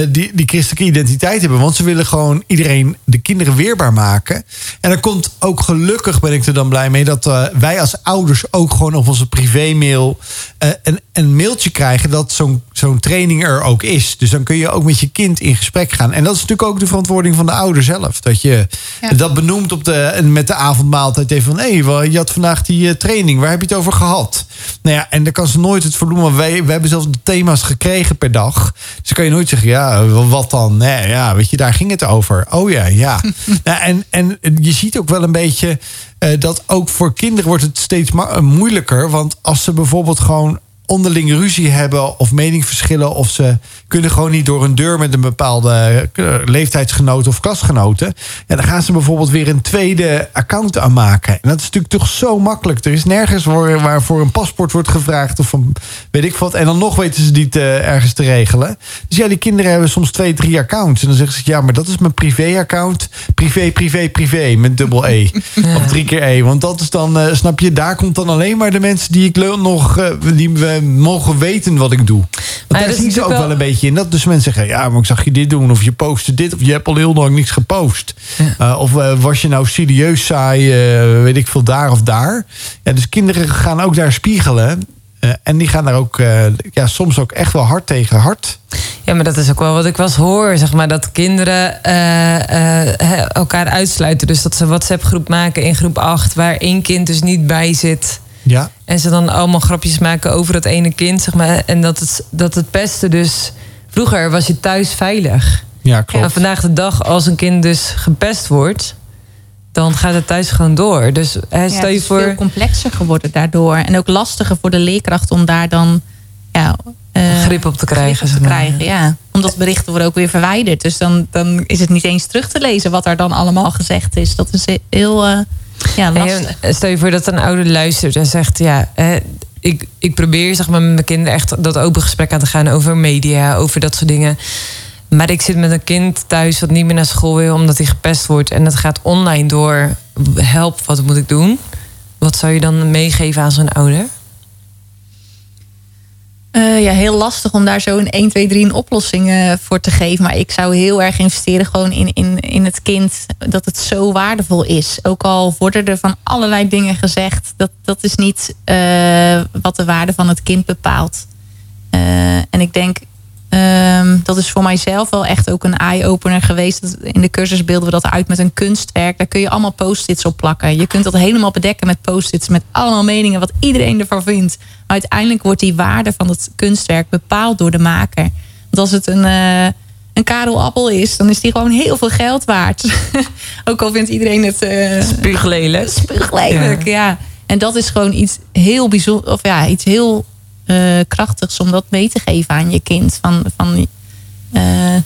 die, die christelijke identiteit te hebben. Want ze willen gewoon iedereen, de kinderen weerbaar maken. En er komt ook gelukkig, ben ik er dan blij mee, dat wij als ouders ook gewoon op onze privémail een, een mailtje krijgen dat zo'n zo'n training er ook is. Dus dan kun je ook met je kind in gesprek gaan. En dat is natuurlijk ook de verantwoording van de ouder zelf. Dat je Ja. dat benoemt op de, en met de avondmaaltijd even van... hé, hey, je had vandaag die eh, training, waar heb je het over gehad? Nou ja, en dan kan ze nooit het. Want wij, we hebben zelfs de thema's gekregen per dag. Dus dan kan je nooit zeggen, ja, wat dan? Nee, ja, weet je, daar ging het over. Oh ja, ja. <laughs> nou, en, en je ziet ook wel een beetje... eh, dat ook voor kinderen wordt het steeds moeilijker. Want als ze bijvoorbeeld gewoon onderling ruzie hebben of meningsverschillen... of ze kunnen gewoon niet door een deur met een bepaalde eh, leeftijdsgenoot of klasgenoten... Ja, dan gaan ze bijvoorbeeld weer een tweede account aanmaken. En dat is natuurlijk toch zo makkelijk. Er is nergens waar, waarvoor een paspoort wordt gevraagd of van weet ik wat. En dan nog weten ze niet eh, ergens te regelen. Dus ja, die kinderen hebben soms twee, drie accounts. En dan zeggen ze, ja, maar dat is mijn privé-account. Privé, privé, privé, met dubbel E. Of drie keer E. Want dat is dan, eh, snap je, daar komt dan alleen maar de mensen die ik le- nog, eh, die we mogen weten wat ik doe. Want daar zien ze ook wel wel- een beetje in. Dat dus mensen zeggen, ja, maar ik zag je dit doen. Of je postte dit. Of je hebt al heel lang niks gepost. Uh, of uh, was je nou serieus saai, uh, weet ik veel, daar of daar. Ja, dus kinderen gaan ook daar spiegelen. En die gaan daar ook ja, soms ook echt wel hard tegen hard. Ja, maar dat is ook wel wat ik wel eens hoor. Zeg maar, dat kinderen uh, elkaar uitsluiten. Dus dat ze een WhatsApp-groep maken in groep 8... waar één kind dus niet bij zit. Ja. En ze dan allemaal grapjes maken over dat ene kind. Zeg maar, en dat het, dat het pesten dus... Vroeger was je thuis veilig. Ja, klopt. En vandaag de dag, als een kind dus gepest wordt... dan gaat het thuis gewoon door. Dus hè, stel ja, je voor... veel complexer geworden daardoor. En ook lastiger voor de leerkracht om daar dan... Ja, uh, grip op te krijgen. Op te krijgen ja. Omdat berichten worden ook weer verwijderd. Dus dan, dan is het niet eens terug te lezen wat er dan allemaal gezegd is. Dat is heel uh, ja, lastig. En stel je voor dat een ouder luistert en zegt... ja, ik, ik probeer zeg maar, met mijn kinderen echt dat open gesprek aan te gaan... over media, over dat soort dingen. Maar ik zit met een kind thuis wat niet meer naar school wil... omdat hij gepest wordt en het gaat online door. Help, wat moet ik doen? Wat zou je dan meegeven aan zo'n ouder? Eh, ja, heel lastig om daar zo een 1, 2, 3 een oplossing eh, voor te geven. Maar ik zou heel erg investeren gewoon in, in, in het kind. Dat het zo waardevol is. Ook al worden er van allerlei dingen gezegd. Dat, dat is niet eh, wat de waarde van het kind bepaalt. En ik denk, ehm, dat is voor mijzelf wel echt ook een eye-opener geweest. In de cursus beelden we dat uit met een kunstwerk. Daar kun je allemaal post-its op plakken. Je kunt dat helemaal bedekken met post-its. Met allemaal meningen wat iedereen ervan vindt. Maar uiteindelijk wordt die waarde van het kunstwerk bepaald door de maker. Want als het een, eh, een Karel Appel is, dan is die gewoon heel veel geld waard. <laughs> ook al vindt iedereen het... eh, Spuuglelijk. spuuglelijk, ja. En dat is gewoon iets heel bijzonder, of ja, iets heel krachtigs om dat mee te geven aan je kind. Van, van, eh,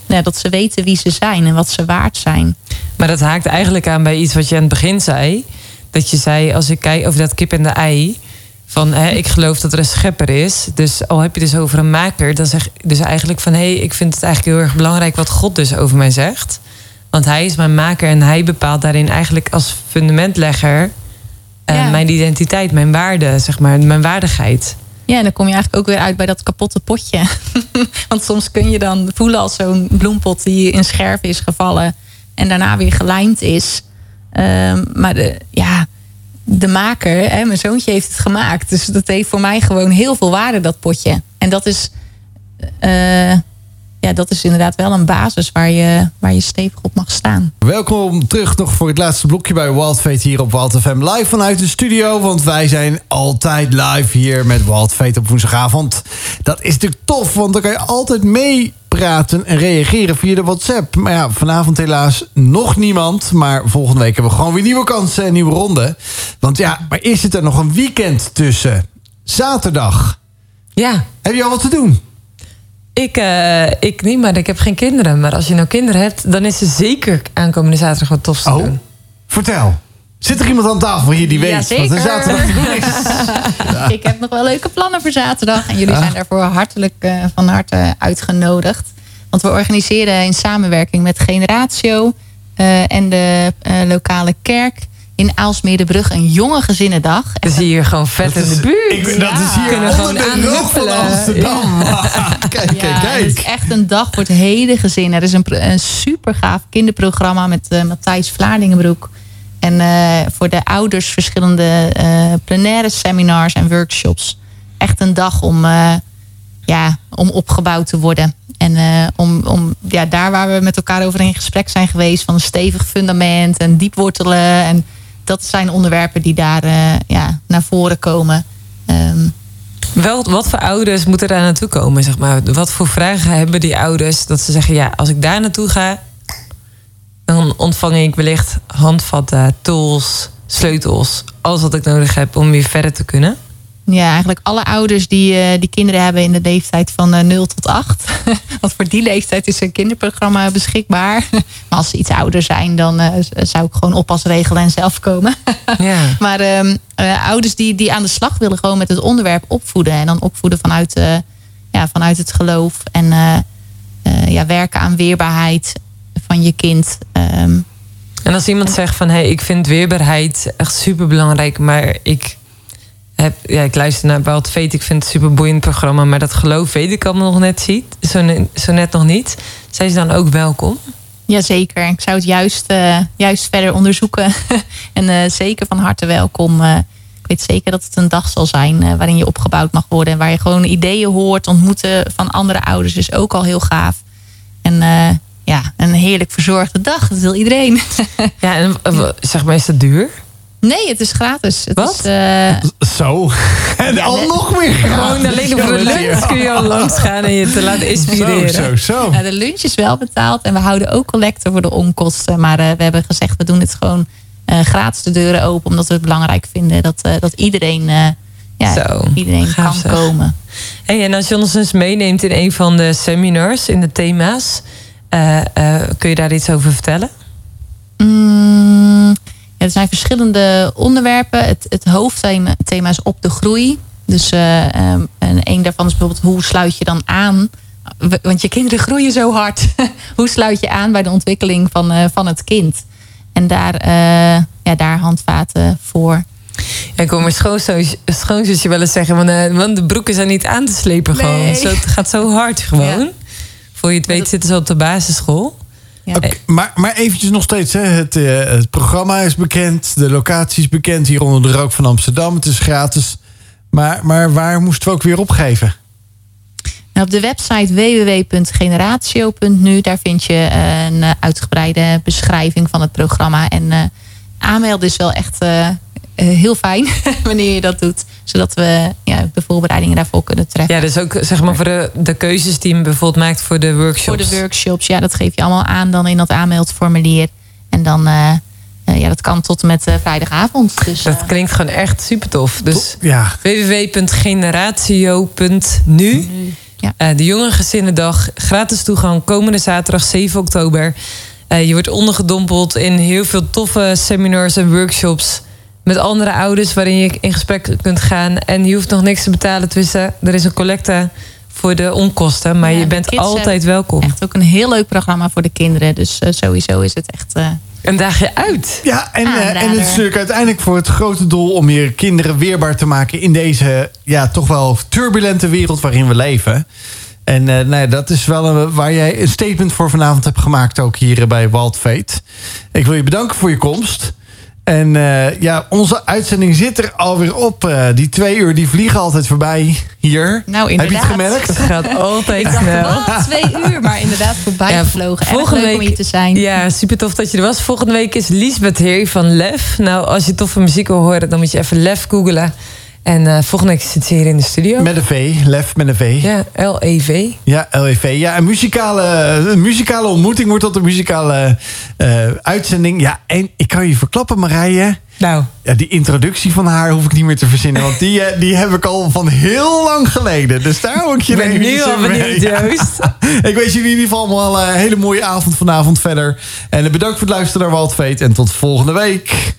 ja, dat ze weten wie ze zijn en wat ze waard zijn. Maar dat haakt eigenlijk aan bij iets wat je aan het begin zei. Dat je zei, als ik kijk over dat kip en de ei. Van hè, ik geloof dat er een schepper is. Dus al heb je dus over een maker. Dan zeg je dus eigenlijk van hé, hey, ik vind het eigenlijk heel erg belangrijk wat God dus over mij zegt. Want hij is mijn maker en hij bepaalt daarin eigenlijk als fundamentlegger. eh, Ja. mijn identiteit, mijn waarde, zeg maar, mijn waardigheid. Ja, en dan kom je eigenlijk ook weer uit bij dat kapotte potje. <laughs> Want soms kun je dan voelen als zo'n bloempot die in scherven is gevallen en daarna weer gelijmd is. Ehm, maar de, ja, de maker, hè, mijn zoontje heeft het gemaakt. Dus dat heeft voor mij gewoon heel veel waarde, dat potje. En dat is, eh, ja, dat is inderdaad wel een basis waar je, waar je stevig op mag staan. Welkom terug nog voor het laatste blokje bij Wild Fate hier op Wild FM. Live vanuit de studio, want wij zijn altijd live hier met Wild Fate op woensdagavond. Dat is natuurlijk tof, want dan kan je altijd meepraten en reageren via de WhatsApp. Maar ja, vanavond helaas nog niemand. Maar volgende week hebben we gewoon weer nieuwe kansen en nieuwe ronde. Want ja, maar is zit er nog een weekend tussen? Zaterdag. Ja, Heb je al wat te doen? Ik, eh, ik niet, maar ik heb geen kinderen. Maar als je nou kinderen hebt, dan is er zeker aankomende zaterdag wat tofs te Oh, doen. vertel. Zit er iemand aan tafel hier die weet Jazeker. wat er zaterdag te doen is? <laughs> Ik heb nog wel leuke plannen voor zaterdag. En jullie zijn daarvoor hartelijk eh, van harte uitgenodigd. Want we organiseren in samenwerking met Generatio eh, en de eh, lokale kerk in Aalsmeerderbrug een jonge gezinnendag. Dan zie je hier gewoon vet in de buurt. Ik, dat is hier Kunnen onder gewoon de rug van aanhuppelen. Amsterdam. kijk, <laughs> kijk, Ja, het is kijk. echt een dag voor het hele gezin. Er is een, een super gaaf kinderprogramma met eh, Matthijs Vlaardingenbroek. En eh, voor de ouders verschillende eh plenaire seminars en workshops. Echt een dag om, eh, ja, om opgebouwd te worden. En eh, om, om ja, daar waar we met elkaar over in gesprek zijn geweest... van een stevig fundament en diep wortelen. En dat zijn onderwerpen die daar eh, ja, naar voren komen. Ehm, Wel, wat voor ouders moeten daar naartoe komen, zeg maar? Wat voor vragen hebben die ouders dat ze zeggen... ja, als ik daar naartoe ga, dan ontvang ik wellicht handvatten, tools, sleutels... alles wat ik nodig heb om weer verder te kunnen. Ja, eigenlijk alle ouders die, eh, die kinderen hebben in de leeftijd van eh 0 tot 8. <laughs> Want voor die leeftijd is een kinderprogramma beschikbaar. <laughs> Maar als ze iets ouder zijn, dan eh, zou ik gewoon oppas regelen en zelf komen. <laughs> Ja. maar ehm, eh, ouders die, die aan de slag willen gewoon met het onderwerp opvoeden. En dan opvoeden vanuit, eh, ja, vanuit het geloof. En eh, eh, ja, werken aan weerbaarheid van je kind. Ehm, En als iemand zegt van... hé, hey, ik vind weerbaarheid echt super belangrijk... maar ik, heb, ja, ik luister naar Wild Fate, ik vind het een super boeiend programma... maar dat geloof weet ik allemaal nog net, ziet, zo, ne- zo net nog niet. Zijn ze dan ook welkom? Jazeker. Ik zou het juist, eh, juist verder onderzoeken. <laughs> en eh, zeker van harte welkom. Eh, ik weet zeker dat het een dag zal zijn waarin je opgebouwd mag worden. En waar je gewoon ideeën hoort. Ontmoeten van andere ouders is ook al heel gaaf. En ja, een heerlijk verzorgde dag. Dat wil iedereen. <laughs> Ja, en zeg maar, is dat duur? Nee, het is gratis. Het Wat? Is, eh, <laughs> Zo. En Ja, al de- nog meer gratis. Gewoon alleen op de lunch kun je al langs gaan en je te laten Zo, inspireren. zo, zo. nou, de lunch is wel betaald. En we houden ook collecte voor de onkosten. Maar eh, we hebben gezegd, we doen het gewoon eh, gratis de deuren open. Omdat we het belangrijk vinden dat, eh, dat iedereen, eh, ja, Zo, iedereen kan zeg. komen. Hey, en als je ons eens meeneemt in een van de seminars, in de thema's, eh, eh, kun je daar iets over vertellen? Mm, er zijn verschillende onderwerpen. Het, het hoofdthema thema is op de groei. Dus ehm, en een daarvan is bijvoorbeeld hoe sluit je dan aan? Want je kinderen <laughs> groeien zo hard. <laughs> hoe sluit je aan bij de ontwikkeling van, eh, van het kind? En daar, eh, ja, daar handvaten voor. En ik hoor mijn schoonzus- schoonzusje wel eens zeggen... Want, want de broeken zijn niet aan te slepen gewoon. Nee. Zo, het gaat zo hard gewoon. Ja. Voor je het weet zitten ze op de basisschool. Ja. Maar, maar eventjes nog steeds. Hè. Het, eh, het programma is bekend. De locatie is bekend. Hier onder de rook van Amsterdam. Het is gratis. Maar, maar waar moesten we ook weer opgeven? Nou, op de website www.generatio.nu, daar vind je eh, een eh, uitgebreide beschrijving van het programma. En aanmelden is wel echt heel fijn <laughs> wanneer je dat doet. Zodat we ja, de voorbereidingen daarvoor kunnen treffen. Ja, dus ook zeg maar voor de, de keuzes die men bijvoorbeeld maakt voor de workshops. Voor de workshops, ja, dat geef je allemaal aan dan in dat aanmeldformulier. En dan, eh, eh, ja, dat kan tot en met eh, vrijdagavond. Dus, Dat eh, klinkt gewoon echt super tof. Dus Ja, www.generatio.nu. Ja. Eh, de Jongerengezinnendag, gratis toegang, komende zaterdag 7 oktober. Eh, je wordt ondergedompeld in heel veel toffe seminars en workshops... met andere ouders waarin je in gesprek kunt gaan. En je hoeft nog niks te betalen tussen. Er is een collecte voor de onkosten, maar Ja, je bent altijd welkom. echt ook een heel leuk programma voor de kinderen. Dus eh, sowieso is het echt... eh, Een dagje uit. ja en, eh, en het is natuurlijk uiteindelijk voor het grote doel om je kinderen weerbaar te maken in deze ja, toch wel turbulente wereld waarin we leven. En eh, nou ja, dat is wel een, waar jij een statement voor vanavond hebt gemaakt, ook hier bij Wild Fate. Ik wil je bedanken voor je komst. En eh, ja, onze uitzending zit er alweer op. Eh, die twee uur die vliegen altijd voorbij hier. Nou, Heb je het inderdaad. gemerkt? Het gaat <laughs> altijd Ik dacht, snel. wat? Twee uur, maar inderdaad voorbij Ja, gevlogen. Erg volgende leuk om week- hier te zijn. Ja, super tof dat je er was. Volgende week is Liesbeth Heer van Lef. Nou, als je toffe muziek wil horen, dan moet je even Lef googelen. En eh, volgende week zit ze hier in de studio. Met een V, Lef met een V. Ja, L-E-V. Ja, LEV. Ja, een muzikale, een muzikale ontmoeting wordt dat een muzikale eh, uitzending. Ja, en ik kan je verklappen, Marije. Nou, Ja, die introductie van haar hoef ik niet meer te verzinnen. Want die, eh, die heb ik al van heel lang geleden. Dus daar hou ik je ik ben nu al benieuwd. Joost. <laughs> Ik wens jullie in ieder geval allemaal een hele mooie avond vanavond verder. En bedankt voor het luisteren naar Waldfeet. En tot volgende week.